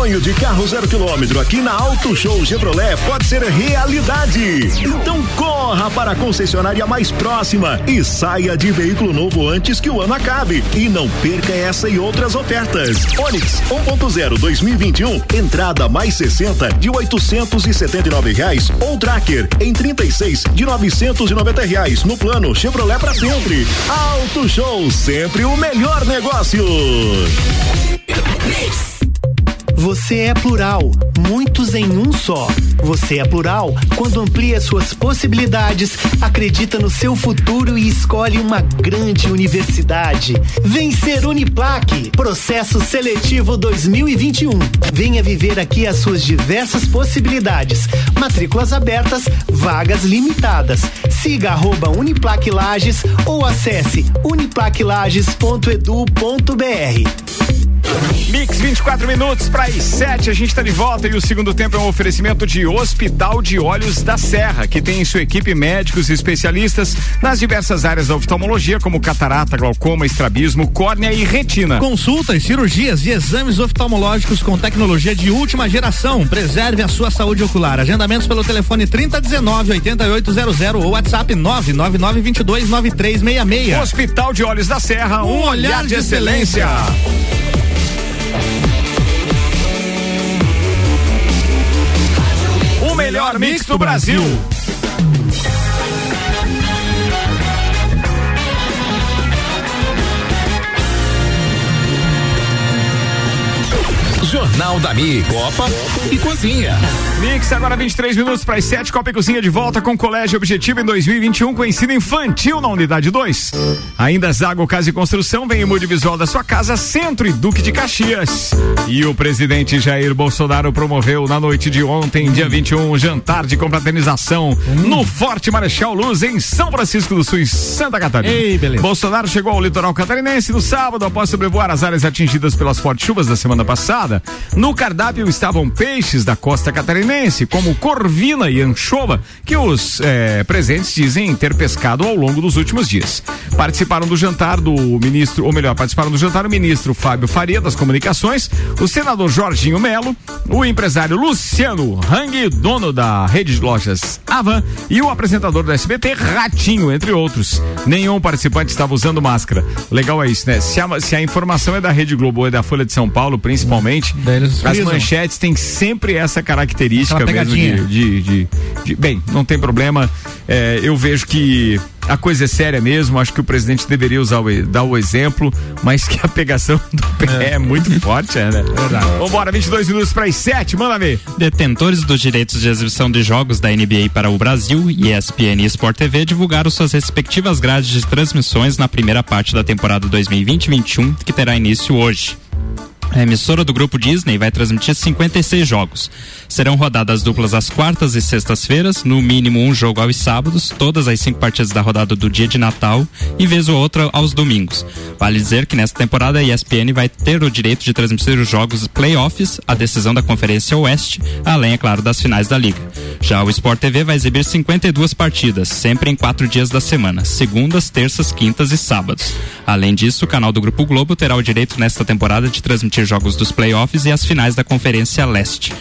sonho de carro zero quilômetro aqui na Auto Show Chevrolet pode ser realidade. Então corra para a concessionária mais próxima e saia de veículo novo antes que o ano acabe. E não perca essa e outras ofertas. Onix 1.0 2021, entrada mais 60 de 879 reais ou Tracker em 36 de 990 reais no plano Chevrolet para sempre. Auto Show, sempre o melhor negócio. Você é plural, muitos em um só. Você é plural quando amplia suas possibilidades, acredita no seu futuro e escolhe uma grande universidade. Vem ser Uniplaque, processo seletivo 2021. Venha viver aqui as suas diversas possibilidades. Matrículas abertas, vagas limitadas. Siga Uniplaque Lages ou acesse uniplaquilages.edu.br. Mix 24 minutos para as 7, a gente está de volta e o segundo tempo é um oferecimento de Hospital de Olhos da Serra, que tem em sua equipe médicos e especialistas nas diversas áreas da oftalmologia, como catarata, glaucoma, estrabismo, córnea e retina. Consultas, cirurgias e exames oftalmológicos com tecnologia de última geração. Preserve a sua saúde ocular. Agendamentos pelo telefone 3019 8800 ou WhatsApp 999 22 9366. Hospital de Olhos da Serra, um, um olhar, olhar, de, de excelência. excelência. Melhor mix do Brasil. Jornal da Mi, Copa e Cozinha. Mix, agora 23 minutos para as 7, Copa e Cozinha de volta com Colégio Objetivo em 2021 com ensino infantil na unidade 2. Ainda Zago Casa e Construção vem em mude visual da sua casa, Centro e Duque de Caxias. E o presidente Jair Bolsonaro promoveu na noite de ontem, dia 21, um jantar de confraternização no Forte Marechal Luz em São Francisco do Sul, em Santa Catarina. Ei, beleza. Bolsonaro chegou ao litoral catarinense no sábado após sobrevoar as áreas atingidas pelas fortes chuvas da semana passada. No cardápio estavam peixes da costa catarinense, como corvina e anchova, que os eh, presentes dizem ter pescado ao longo dos últimos dias. Participaram do jantar do ministro, ou melhor, participaram do jantar o ministro Fábio Faria das Comunicações, o senador Jorginho Melo, o empresário Luciano Hang, dono da rede de lojas Avan, e o apresentador do SBT Ratinho, entre outros. Nenhum participante estava usando máscara. Legal é isso, né? Se a, se a informação é da Rede Globo ou é da Folha de São Paulo, principalmente, as manchetes têm sempre essa característica mesmo de, pegadinha. de, de- de- Bem, não tem problema. É, eu vejo que a coisa é séria mesmo. Acho que o presidente deveria usar o, dar o exemplo, mas que a pegação do pé é, muito forte, é, né? Verdade. Vambora, 22 minutos para as 7, manda ver. Detentores dos direitos de exibição de jogos da NBA para o Brasil, ESPN e Sport TV, divulgaram suas respectivas grades de transmissões na primeira parte da temporada 2020-21, que terá início hoje. A emissora do grupo Disney vai transmitir 56 jogos. Serão rodadas duplas às quartas e sextas-feiras, no mínimo um jogo aos sábados, todas as cinco partidas da rodada do dia de Natal e vez ou outra aos domingos. Vale dizer que nesta temporada a ESPN vai ter o direito de transmitir os jogos playoffs, a decisão da Conferência Oeste, além, é claro, das finais da Liga. Já o Sport TV vai exibir 52 partidas, sempre em quatro dias da semana, segundas, terças, quintas e sábados. Além disso, o canal do Grupo Globo terá o direito nesta temporada de transmitir jogos dos playoffs e as finais da Conferência Leste.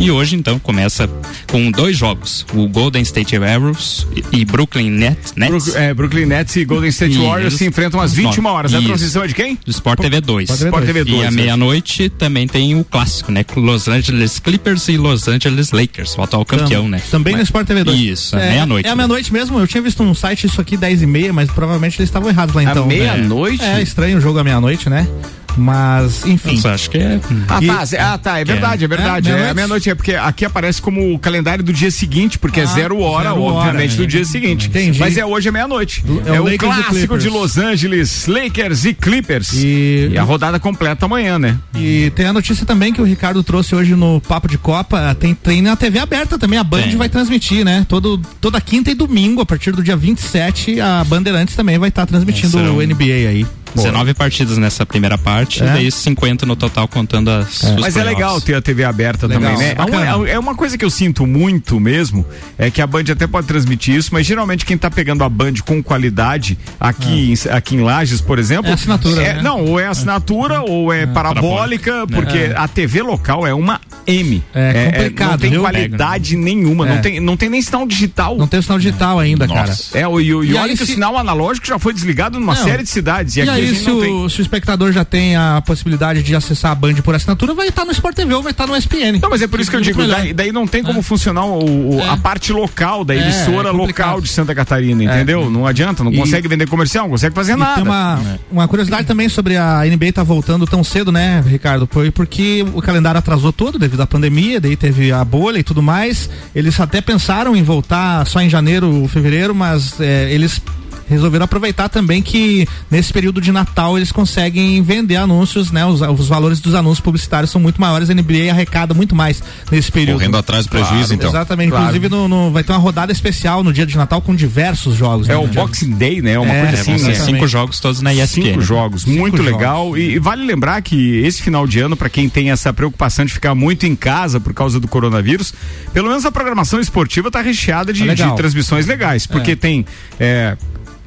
E hoje, então, começa com dois jogos: o Golden State Warriors e e Brooklyn Nets. Nets. Brook- é, Brooklyn Nets e Golden State E Warriors eles- se enfrentam às os 21 nove. horas. A Isso. transmissão é de quem? Do Sport TV 2. Sport TV 2, E à é. meia-noite também tem o clássico, né? Los Angeles Clippers e Los Angeles Lakers, o atual campeão, Tam- né? Também no Mas- Sport TV 2. Isso, à meia-noite. É à né? meia-noite mesmo. Eu tinha visto um site isso aqui 10 e meia, mas provavelmente eles estavam errados lá então. né? meia-noite? É, estranho o jogo à meia-noite, né? Mas, enfim. Nossa, acho que é. Ah, E- tá, cê- ah, tá, é verdade, é verdade. É, É, meia-noite. meia-noite é porque aqui aparece como o calendário do dia seguinte, porque é Ah, zero hora, zero obviamente, hora, do é. dia seguinte. Entendi. Mas é hoje é meia-noite. É o É, o e clássico de Los Angeles, Lakers e Clippers. E- a rodada completa amanhã, né? E tem a notícia também que o Ricardo trouxe hoje no Papo de Copa. Tem, tem na TV aberta também. A Band Tem. vai transmitir, né? Todo, toda quinta e domingo, a partir do dia 27, a Bandeirantes também vai estar transmitindo É, serão- o NBA aí. 19 partidas nessa primeira parte, É. e daí 50 no total, contando as. os Mas é legal ter a TV aberta Legal, também, né? bacana. Uma- É uma coisa que eu sinto muito mesmo, é que a Band até pode transmitir isso, mas geralmente quem tá pegando a Band com qualidade aqui, em, aqui em Lages, por exemplo. É assinatura, é- né? Não, ou é assinatura ou é parabólica, porque a TV local é uma M. É complicado, Não tem viu? qualidade nenhuma, É. não, tem, não tem nem sinal digital. Não tem sinal digital ainda, cara. É, o- e, e E olha que se- o sinal analógico já foi desligado numa Não. série de cidades. E, E, aqui a aí, se o, se o espectador já tem a possibilidade de acessar a Band por assinatura, vai estar no Sport TV ou vai estar no SPN. Não, mas é por isso que eu digo, daí, daí não tem como funcionar o- o- É. a parte local da É, emissora é local de Santa Catarina, entendeu? Não adianta, não E- consegue vender comercial, não consegue fazer E nada. tem uma, uma curiosidade também sobre a NBA tá voltando tão cedo, né, Ricardo? Foi porque o calendário atrasou todo devido à pandemia, daí teve a bolha e tudo mais. Eles até pensaram em voltar só em janeiro ou fevereiro, mas é, eles resolveram aproveitar também que nesse período de Natal eles conseguem vender anúncios, né? Os, os valores dos anúncios publicitários são muito maiores, a NBA arrecada muito mais nesse período. Correndo atrás do prejuízo, então. Exatamente. Claro. Inclusive no, no- vai ter uma rodada especial no dia de Natal com diversos jogos. É né, o Boxing Day, né? Uma É, coisa É, assim, né? cinco jogos todos na ESPN. Cinco jogos, Cinco muito jogos. legal. E, e vale lembrar que esse final de ano, para quem tem essa preocupação de ficar muito em casa por causa do coronavírus, pelo menos a programação esportiva tá recheada de, Tá de transmissões legais. Porque tem. é,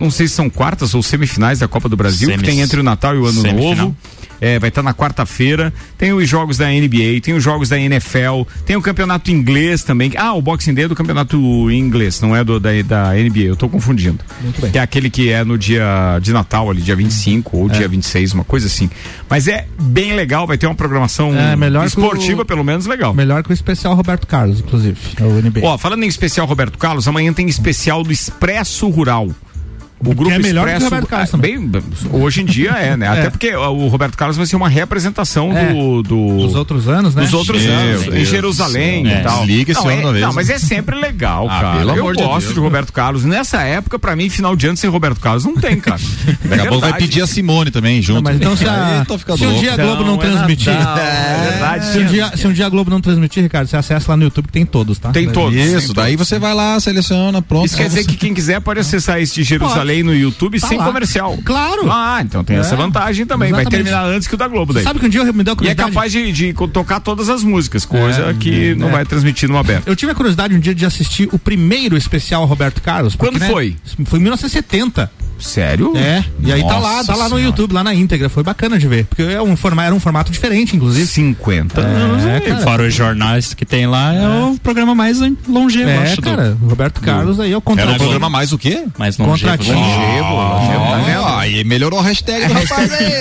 não sei se são quartas ou semifinais da Copa do Brasil, que Semis. tem entre o Natal e o Ano Semifinal. Novo. É, vai estar na quarta-feira. Tem os jogos da NBA, tem os jogos da NFL, tem o campeonato inglês também. Ah, o Boxing Day é do campeonato inglês, não é do da, da NBA, eu tô confundindo. Muito bem. Que é aquele que é no dia de Natal, ali, dia 25 ou dia 26, uma coisa assim. Mas é bem legal, vai ter uma programação É, melhor que esportiva, o- pelo menos legal. Melhor que o especial Roberto Carlos, inclusive. É o NBA. Ó, falando em especial Roberto Carlos, amanhã tem especial do Expresso Rural. O grupo é melhor que o Expresso, Roberto Carlos é, também. bem, hoje em dia é, né? Até porque o Roberto Carlos vai ser uma representação É. do, do Dos outros anos, né? dos outros Meu anos, Deus em Jerusalém céu. e tal. Desliga esse não, ano é, vez, não, mas né? é sempre legal, Ah, cara. pelo Eu amor de gosto Deus, de Roberto Carlos. Nessa época, pra mim, final de ano sem Roberto Carlos não tem, cara. Daqui a pouco vai pedir a Simone também junto. Não, mas então se, a, se um dia a Globo não é transmitir. É verdade. Se um, dia, se um dia a Globo não transmitir, Ricardo, você acessa lá no YouTube que tem todos, tá? Tem todos. Isso, daí você vai lá, seleciona, pronto. Isso quer dizer que quem quiser pode acessar esse de Jerusalém no YouTube Tá sem lá. comercial. Claro. Ah, então tem É. essa vantagem também. Vai Exatamente. terminar antes que o da Globo daí. Sabe que um dia eu me deu E é curiosidade? capaz de, de tocar todas as músicas, coisa É, que não é. vai transmitir no aberto. Eu tive a curiosidade um dia de assistir o primeiro especial Roberto Carlos. porque, Quando né, foi? Foi em 1970. Sério? É, e aí tá lá, Nossa tá lá no Senhora. YouTube, lá na íntegra. Foi bacana de ver. Porque é um forma, era um formato diferente, inclusive. 50 anos. É, E cara. Fora os jornais que tem lá, é, o programa mais longevo, É, acho. do- cara, o Roberto Carlos aí é o Era contrato. um programa mais o quê? mais longevo. Contratinho. Longevo, longevo, tá? Ah, aí melhorou a hashtag do rapaz aí.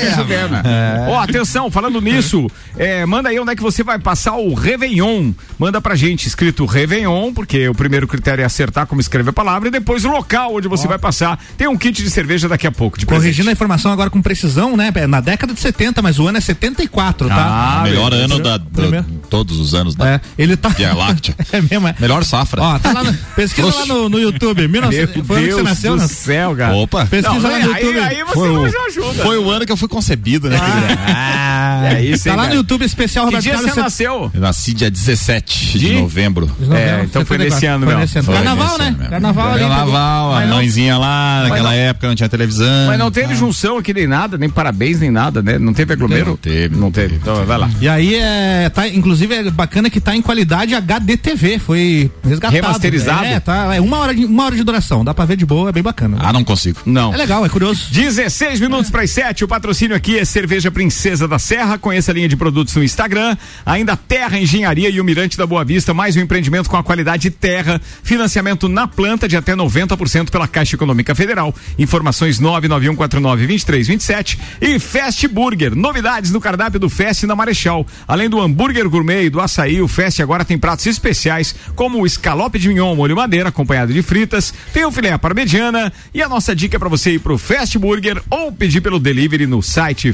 Ó, atenção, falando nisso, é, manda aí onde é que você vai passar o Réveillon. Manda pra gente escrito Réveillon, porque o primeiro critério é acertar como escreve a palavra, e depois o local onde você vai passar. Tem um kit de cerveja daqui a pouco. De Corrigindo a presente. informação agora com precisão, né? É Na década de 70, mas o ano é 74, tá? Ah, Melhor beleza. ano da, da- Primeiro. Todos os anos da É, ele tá. Via Láctea. é mesmo, é. Melhor safra. Ó, tá lá no, pesquisa lá no, no YouTube. 19... Meu Foi o ano que você Deus nasceu, do né? céu, cara. Opa. Pesquisa Não, lá no aí, YouTube. aí você Foi o, ajuda. foi o ano que eu fui concebido, né? Ah, é isso, Tá lá no cara? YouTube especial Que Roberto dia Carlos. você nasceu? Eu nasci dia 17 de, De? novembro. É, então foi nesse ano mesmo. nesse ano. Foi Carnaval, né? mesmo. Carnaval ali. Carnaval, a mãezinha lá, naquela época não tinha televisão. Mas não teve junção aqui nem nada, nem parabéns, nem nada, né? Não teve aglomero? Não teve, Não teve. Então vai lá. E aí é, tá, inclusive é bacana que tá em qualidade HDTV, foi resgatado. Remasterizado? É, tá, é uma hora de, uma hora de duração, dá pra ver de boa, é bem bacana. Ah, não consigo. Não. É legal, é curioso. 16 minutos para as 7. O patrocínio aqui é Cerveja Princesa da Serra. Conheça a linha de produtos no Instagram. Ainda Terra Engenharia e o Mirante da Boa Vista. Mais um empreendimento com a qualidade Terra. Financiamento na planta de até 90% pela Caixa Econômica Federal. Informações 991492327. E Fast Burger. Novidades no cardápio do Fest na Marechal. Além do hambúrguer gourmet e do açaí, o Fest agora tem pratos especiais como o escalope de mignon molho madeira acompanhado de fritas. Tem o filé parmegiana. E a nossa dica é para você ir pro Fast Burger ou pedir pelo delivery no site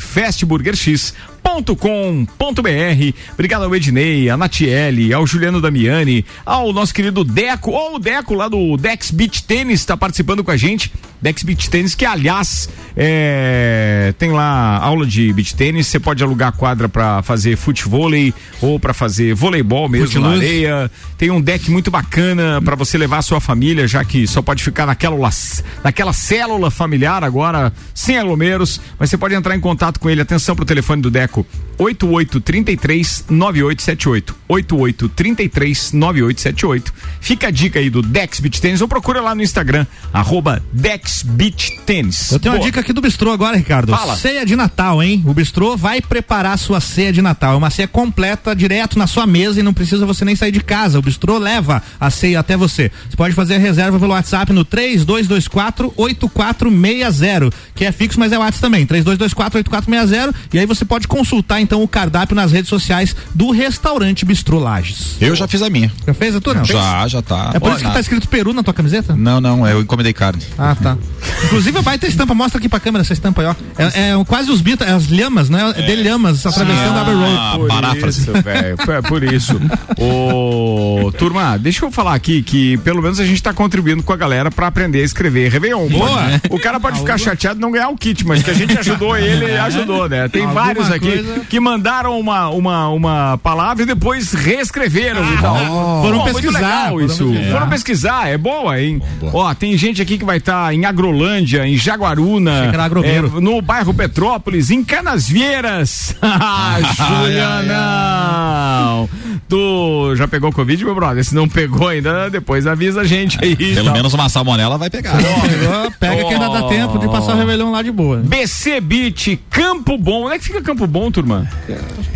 fastburgerx.com.br. Obrigado ao Ednei, a Natiele, ao Juliano Damiani, ao nosso querido Deco, ou o Deco lá do Dex Beach Tênis está participando com a gente. Dex Beach Tênis, que aliás é, tem lá aula de beach tênis, você pode alugar quadra para fazer futevôlei ou para fazer voleibol mesmo na Footloose. areia. Tem um deck muito bacana para você levar a sua família, já que só pode ficar naquela, naquela célula familiar agora, sem aglomeros. Mas você pode entrar em contato com ele. Atenção pro telefone do Deco: 8833 9878. 8833 9878. Fica a dica aí do Dex Beach Tênis ou procura lá no Instagram, arroba Dex Beach Tênis. Eu tenho uma Boa. dica aqui do Bistrô agora, Ricardo. Fala. Ceia de Natal, hein? O Bistrô vai preparar sua ceia de Natal. É uma ceia completa, direto na sua mesa e não precisa você nem sair de casa. O Bistrô leva a ceia até você. Você pode fazer a reserva pelo WhatsApp no 3224 8460, que é fixo, mas é WhatsApp também. 3224 8460 e aí você pode consultar então o cardápio nas redes sociais do restaurante Bistrô Lages. Eu já fiz a minha. Já fez a tua? Não? Já, já tá. É por Ó, isso que tá escrito Peru na tua camiseta? Não, não, eu encomendei carne. Ah, tá. Inclusive, a baita estampa, mostra aqui pra câmera essa estampa aí, ó. É, é quase os Beatles, as lhamas, né? É. De lhamas atravessando a Abbey Road. Ah, Por paráfrase. isso, velho. É por isso. Ô, turma, deixa eu falar aqui que pelo menos a gente tá contribuindo com a galera pra aprender a escrever Réveillon. Boa. O cara pode ficar chateado e não ganhar o kit, mas que a gente ajudou ele, ajudou, né? Tem Alguma vários aqui coisa- que mandaram uma, uma, uma palavra e depois reescreveram e tal. Foram Pô, muito pesquisar, legal foram isso. pesquisar. Foram pesquisar, é boa, hein? Boa. Ó, tem gente aqui que vai estar em Agrolândia, em Jaguaruna, é, no bairro Petrópolis, em Canasvieiras. Ah, Julianão! Tu já pegou Covid, meu brother? Se não pegou ainda, depois avisa a gente aí. Pelo tá? menos uma salmonela vai pegar. Pega que ainda dá tempo de passar o Réveillon lá de boa. BC Beach, Campo Bom. Onde é que fica Campo Bom, turma?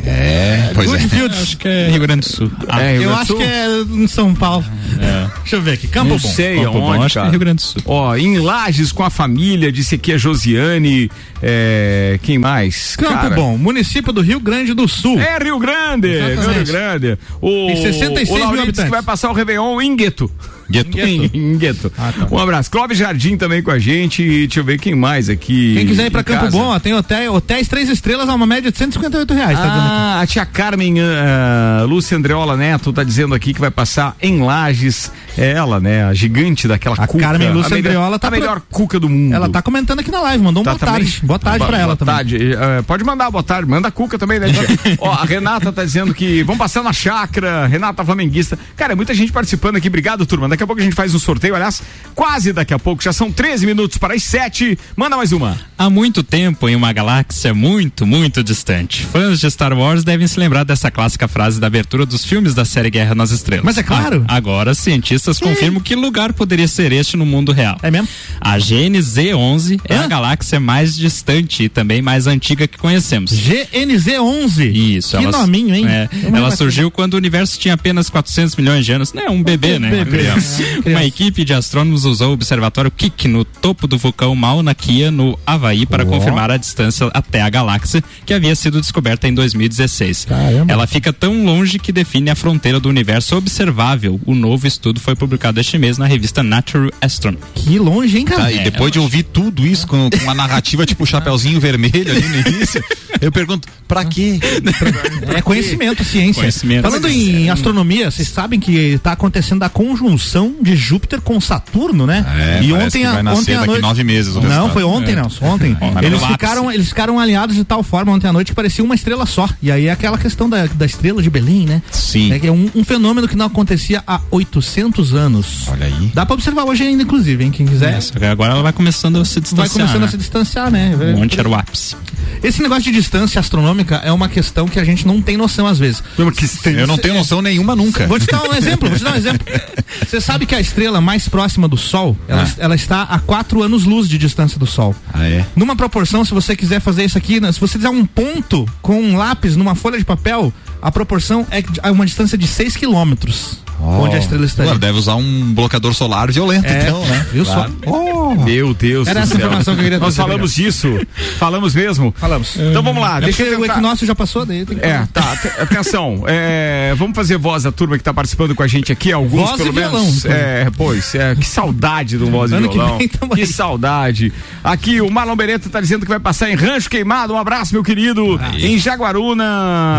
É, pois é. Goodfields. Acho que é Rio Grande do Sul. Ah, É, Rio Eu acho Sul? que é em São Paulo. Deixa eu ver aqui. Campo Não Bom. sei Campo Bom, aonde, acho que é. Rio Grande do Sul. Ó, em Lages com a família, disse aqui a Josiane. É, quem mais? Campo Cara, Bom, município do Rio Grande do Sul. É Rio Grande, Exatamente. Rio Grande. O, Tem 66 o mil habitantes. que vai passar o Réveillon em Gueto. Gueto. Em, Gueto. Um abraço. Clóvis Jardim também com a gente. E Deixa eu ver quem mais aqui. Quem quiser ir pra Campo casa. Bom, ó, tem hotel, hotéis três estrelas a uma média de 158 reais. tá. Ah, a tia Carmen ah, Lúcia Andreola Neto tá dizendo aqui que vai passar em Lages. É ela, né? A gigante daquela A cuca. Carmen Lúcia a melhor, Andreola tá a melhor pro- cuca do mundo. Ela tá comentando aqui na live, mandou um Tá boa também? tarde. Boa tarde pra ela boa também. tarde. Eh, pode mandar boa tarde, manda a Cuca também, né? Ó, a Renata tá dizendo que vão passar na chácara, Renata Flamenguista. Cara, muita gente participando aqui, obrigado, turma. Daqui a pouco a gente faz um sorteio, aliás, quase daqui a pouco, já são 13 minutos para as 7. Manda mais uma. Há muito tempo, em uma galáxia muito, muito distante, fãs de Star Wars devem se lembrar dessa clássica frase da abertura dos filmes da série Guerra nas Estrelas. Mas é claro. Ah, agora, cientistas confirmam que lugar poderia ser este no mundo real. É mesmo? A GNZ-11 é Hã? a galáxia mais distante e também mais antiga que conhecemos. GNZ11. Isso, Que ela, nominho, hein? é, ela surgiu quando o universo tinha apenas 400 milhões de anos. Não é um bebê, né? bebê. Criança. É, Uma criança. equipe de astrônomos usou o observatório Kik no topo do vulcão Mauna Kea, no Havaí, para confirmar a distância até a galáxia, que havia sido descoberta em 2016. Caramba. Ela fica tão longe que define a fronteira do universo observável. O novo estudo foi publicado este mês na revista Natural Astronomy. Que longe, hein, cara? Tá, e É, depois de ouvir tudo isso com, com uma narrativa tipo Chapeuzinho Vermelho ali no início, eu pergunto, pra quê? É conhecimento, ciência. Conhecimento. Falando em astronomia, vocês sabem que está acontecendo a conjunção de Júpiter com Saturno, né? É, e ontem, que a- vai nascer ontem à daqui noite. nove meses o Não, foi ontem, É. Nelson. Ontem. Eles ficaram, eles ficaram aliados de tal forma ontem à noite que parecia uma estrela só. E aí é aquela questão da, da estrela de Belém, né? Sim. É que é um, um fenômeno que não acontecia há 800 anos. Olha aí. Dá pra observar hoje ainda, inclusive, hein? Quem quiser. É, só que agora ela vai começando a se distanciar. Vai começando né? a se distanciar, né? Onde era o ápice. Esse negócio de distância astronômica é uma questão que a gente não tem noção às vezes. Eu não tenho noção nenhuma nunca. Vou te dar um exemplo, vou te dar um exemplo. Você sabe que a estrela mais próxima do Sol, ela, Ah. ela está a 4 anos-luz de distância do Sol. Ah, é? Numa proporção, se você quiser fazer isso aqui, né, se você fizer um ponto com um lápis numa folha de papel, a proporção é é uma distância de 6 quilômetros. Onde a estrela está. Agora deve usar um bloqueador solar violento, É, então, né? viu só? Oh. Meu Deus Era do essa céu. informação que eu queria Nós falamos disso. Falamos mesmo? Falamos. Então vamos lá, É deixa eu o equinócio já passou, daí tem que É, tá, at- atenção. É, vamos fazer voz da turma que tá participando com a gente aqui, alguns Voz pelo e violão, menos. então. É, pois, é, que saudade do voz e Ano que violão. vem tamo Que aí. saudade. Aqui o Marlon Beretta tá dizendo que vai passar em Rancho Queimado. Um abraço, meu querido. Em Jaguaruna.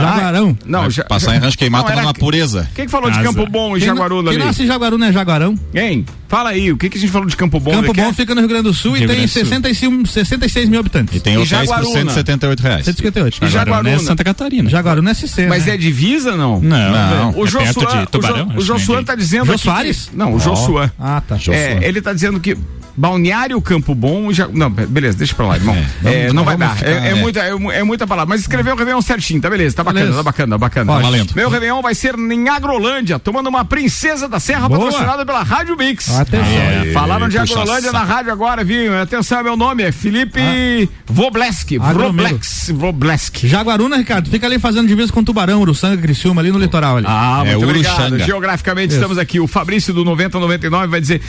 Jaguarão. Não, ja, passar em rancho queimado Não, era- uma pureza. Quem que falou de. Campo Bom e Quem, Jaguaruna quem ali? nasce em Jaguaruna é Jaguarão. Hein? Fala aí, o que, que a gente falou de Campo Bom? Campo? Bom fica no Rio Grande do Sul Rio e tem Grande do Sul. 65, 66 mil habitantes. E tem hotéis por Jaguaruna? 178 reais. 158. E Jaguaruna é? Santa Catarina. Jaguaruna é SC. Mas né? é divisa, não? Não, Não. O é Josuan, o. Jo, o Josuan tá dizendo Jô aqui Soares? que- não, o Josuan. Ah, tá. É, ele tá dizendo que Balneário Campo Bom já. Não, beleza, deixa pra lá, irmão. É, vamos- não vai dar. ficar, é, é é. muita, é, mu- é muita palavra. Mas escreveu o Réveillon certinho, tá beleza, tá bacana, Beleza. tá bacana, tá bacana. Ó, Tá valendo. Meu Réveillon vai ser em Agrolândia, tomando uma Princesa da Serra Boa. patrocinada pela Rádio Mix. Atenção. É, Falaram de Agrolândia na rádio agora, viu? Atenção, meu nome é Felipe Vobleski. Agromiro. Vobleski. Jaguaruna, Ricardo, fica ali fazendo divisa com Tubarão, Uruçanga, Criciúma, ali no litoral ali. Ah, É muito obrigado. Uruxanga. Geograficamente estamos aqui. O Fabrício do 9099 vai dizer,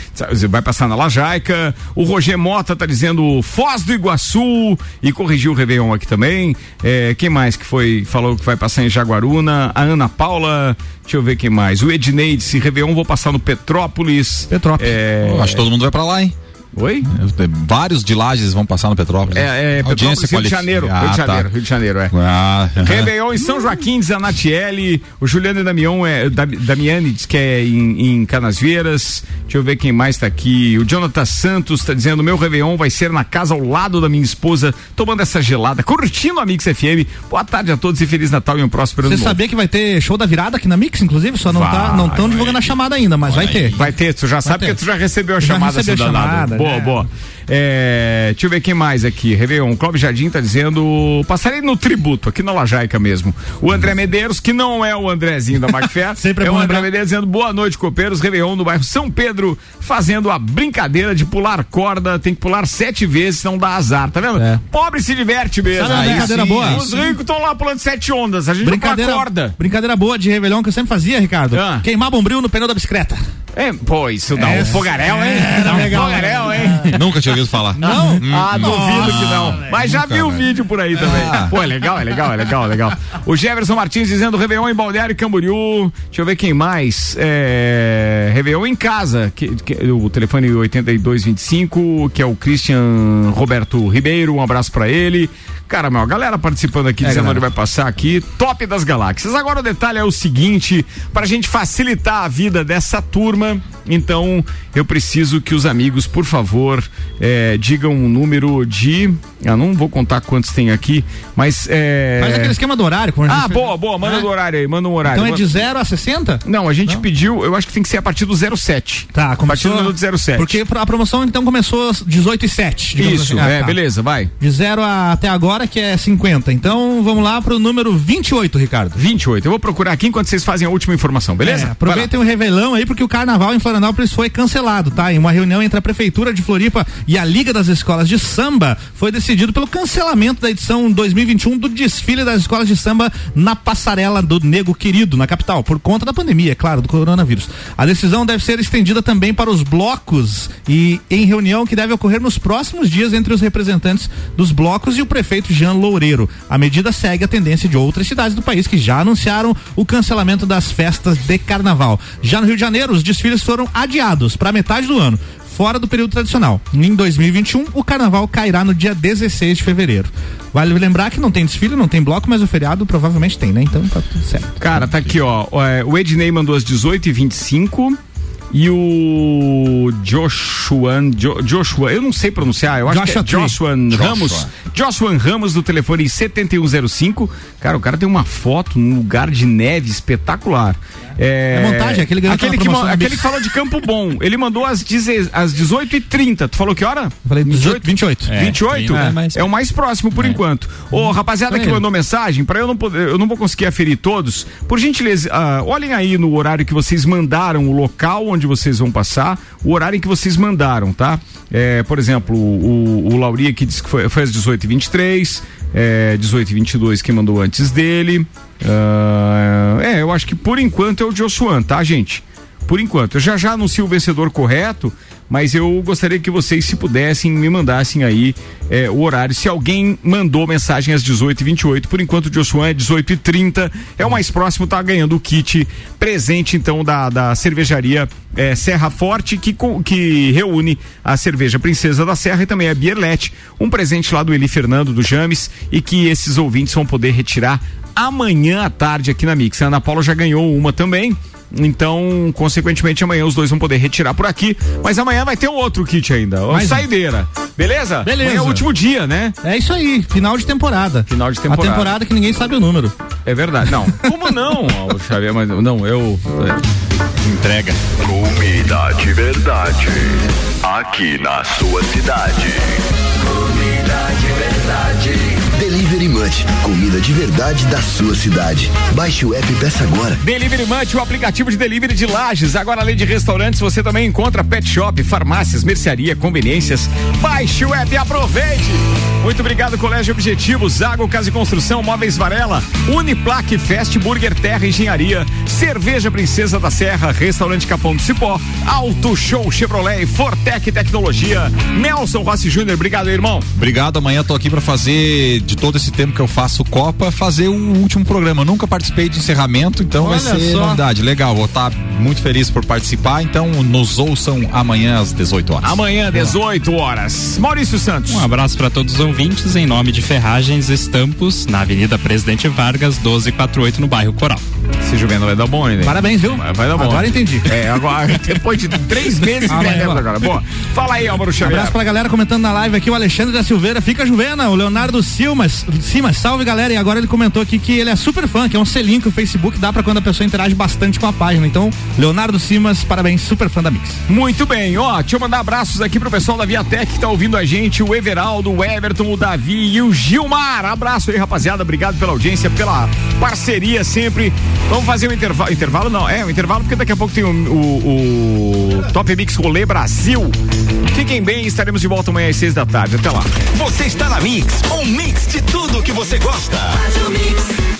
vai passar na Lajaica. O Roger Mota tá dizendo Foz do Iguaçu e corrigiu o Réveillon aqui também. É, quem mais que foi, falou que vai passar em Jaguaruna? A Ana Paula, deixa eu ver quem mais. O Ednei disse, Réveillon vou passar no Petrópolis. Petrópolis. É, Acho que todo mundo vai pra lá, hein? Oi? Vários de Lages vão passar no Petrópolis. É, é Petrópolis, Rio de Janeiro. Ah, Rio de tá. Janeiro, Rio de Janeiro, é. Ah, Réveillon em São Joaquim, diz a Natiele. O Juliano e Damião é, Da- Damiani diz que é em, em Canasvieiras. Deixa eu ver quem mais tá aqui. O Jonathan Santos tá dizendo: meu Réveillon vai ser na casa ao lado da minha esposa, tomando essa gelada, curtindo a Mix FM. Boa tarde a todos e Feliz Natal e um próspero Você ano novo. sabia que vai ter show da virada aqui na Mix, inclusive? Só não Vai, tá, não estão divulgando a chamada ainda, mas vai ter. Vai ter, tu já sabe ter. que tu já recebeu a chamada, recebi a chamada, Boa, boa. É, deixa eu ver quem mais aqui. Réveillon. O Clóvis Jardim tá dizendo. Passarei no tributo, aqui na Lajaica mesmo. O André Medeiros, que não é o Andrezinho da Macfé. Sempre é é o André. Medeiros dizendo boa noite, copeiros. Réveillon no bairro São Pedro, fazendo a brincadeira de pular corda. Tem que pular sete vezes, senão dá azar, tá vendo? É. Pobre se diverte mesmo. Sabe uma Aí brincadeira sim, boa? Os ricos estão lá pulando sete ondas. A gente Brincadeira, corda. brincadeira boa de Réveillon que eu sempre fazia, Ricardo. Ah. Queimar bombril no pneu da bicicleta. É, pô, isso dá um fogaréu, hein? Era dá um legal, fogaréu, né? hein? Nunca Dá tive ouvido falar. Não? Ah, duvido que não. Mas já vi o vídeo por aí também. Pô, é legal, é legal, é legal, é legal. O Jefferson Martins dizendo Réveillon em Balneário Camboriú. Deixa eu ver quem mais. É... Réveillon em casa. Que, que- o telefone 8225, que é o Christian Roberto Ribeiro. Um abraço pra ele. Cara, meu, a galera participando aqui, dizendo onde vai passar aqui. Top das galáxias. Agora o detalhe é o seguinte: pra gente facilitar a vida dessa turma, então eu preciso que os amigos, por favor, eh, digam um número de. Eu não vou contar quantos tem aqui, mas. É... Faz aquele esquema do horário. a Ah, fez. boa, boa, manda É? do horário aí, manda um horário. Então é de Manda- 0 a 60? Não, a gente pediu, eu acho que tem que ser a partir do 07. Tá, A partir do minuto 07. Porque a promoção então começou às 18 e 7. digamos Isso, assim. Ah, é, tá. beleza, vai. De 0 até agora, que é 50. Então vamos lá pro número 28, Ricardo. 28. Eu vou procurar aqui enquanto vocês fazem a última informação, beleza? É, aproveitem o revelão aí, porque o carnaval em Florianópolis foi cancelado, tá? Em uma reunião entre a Prefeitura de Floripa e a Liga das Escolas de Samba, foi decidido pelo cancelamento da edição 2021 do desfile das escolas de samba na passarela do Nego Querido, na capital, por conta da pandemia, é claro, do coronavírus. A decisão deve ser estendida também para os blocos e em reunião que deve ocorrer nos próximos dias entre os representantes dos blocos e o prefeito Jean Loureiro. A medida segue a tendência de outras cidades do país que já anunciaram o cancelamento das festas de carnaval. Já no Rio de Janeiro, os desfiles foram adiados para metade do ano. Fora do período tradicional. Em 2021, o carnaval cairá no dia 16 de fevereiro. Vale lembrar que não tem desfile, não tem bloco, mas o feriado provavelmente tem, né? Então tá tudo certo. Cara, tá aqui, ó. é, O Ednei mandou às 18h25 e o Joshua, Jo- Joshua, eu não sei pronunciar, eu acho Joshua que é. Joshua Ramos. Joshua Ramos do telefone 7105. Cara, o cara tem uma foto num lugar de neve espetacular. É, É montagem, aquele ganhou aquele, que, aquele que falou de Campo Bom. Ele mandou às, deze- às 18h30. Tu falou que hora? Falei 18, 28. É, 28? tem, É, né, mas- o mais próximo por enquanto. Ô, rapaziada Pra que mandou mensagem, para eu não poder, eu não vou conseguir aferir todos. Por gentileza, ah, olhem aí no horário que vocês mandaram, o local onde vocês vão passar, o horário em que vocês mandaram, tá? É, por exemplo, o, o Lauri aqui disse que foi, foi às 18h23, é, 18h22 que mandou antes dele. Ah, é, eu acho que por enquanto é o Josuan, tá, gente? Por enquanto. Eu já já anuncio o vencedor correto, mas eu gostaria que vocês, se pudessem, me mandassem aí é, o horário. Se alguém mandou mensagem às 18h28, por enquanto o Josuan é 18h30, é o mais próximo, tá ganhando o kit presente, então, da, da cervejaria é, Serra Forte, que, que reúne a cerveja Princesa da Serra e também a Bierlete, um presente lá do Eli Fernando, do James, e que esses ouvintes vão poder retirar amanhã à tarde aqui na Mix. A Ana Paula já ganhou uma também. Então, consequentemente, amanhã os dois vão poder retirar por aqui. Mas amanhã vai ter um outro kit ainda. Uma Mais um. saideira. Beleza? Beleza. Amanhã é o último dia, né? É isso aí, final de temporada. Final de temporada. A temporada que ninguém sabe o número. É verdade. Não. Como não, Xavier? Mas não, eu. Entrega. Comida de verdade. Aqui na sua cidade. Comida de verdade. Munch, comida de verdade da sua cidade. Baixe o app e peça agora. Delivery Munch, o aplicativo de delivery de lajes. Agora, além de restaurantes, você também encontra pet shop, farmácias, mercearia, conveniências. Baixe o app e aproveite. Muito obrigado, Colégio Objetivo, Zago Casa e Construção, Móveis Varela, Uniplaque, Fast Burger Terra Engenharia, Cerveja Princesa da Serra, Restaurante Capão do Cipó, Auto Show Chevrolet, Fortec Tecnologia, Nelson Rossi Júnior, obrigado, irmão. Obrigado, amanhã tô aqui pra fazer, de todo esse tempo que eu faço Copa, fazer o último programa. Eu nunca participei de encerramento, então vai Olha ser só. novidade. Legal, vou estar muito feliz por participar. Então nos ouçam amanhã às 18 horas. Amanhã, 18 horas. Maurício Santos. Um abraço para todos os ouvintes em nome de Ferragens Estampos, na Avenida Presidente Vargas, 1248, no bairro Coral. Esse Juvena vai dar bom, hein? né? Parabéns, viu? Vai, vai dar bom. Agora entendi. É, agora, depois de três meses Ah, vai, entendemos vai. agora. Bom, fala aí, Álvaro Xavier. Abraço pra galera comentando na live aqui, o Alexandre da Silveira, fica Juvena, o Leonardo Silmas, Simas, salve galera, e agora ele comentou aqui que ele é super fã, que é um selinho que o Facebook dá pra quando a pessoa interage bastante com a página, então, Leonardo Simas, parabéns, super fã da Mix. Muito bem, ó, deixa eu mandar abraços aqui pro pessoal da Viatec que tá ouvindo a gente, o Everaldo, o Everton, o Davi e o Gilmar. Abraço aí, rapaziada, obrigado pela audiência, pela parceria sempre. Vamos fazer um intervalo, intervalo não, é, um intervalo porque daqui a pouco tem o, o- o Top Mix Rolê Brasil. Fiquem bem, estaremos de volta amanhã às seis da tarde, até lá. Você está na Mix, um mix de tudo que você gosta. Faz o mix.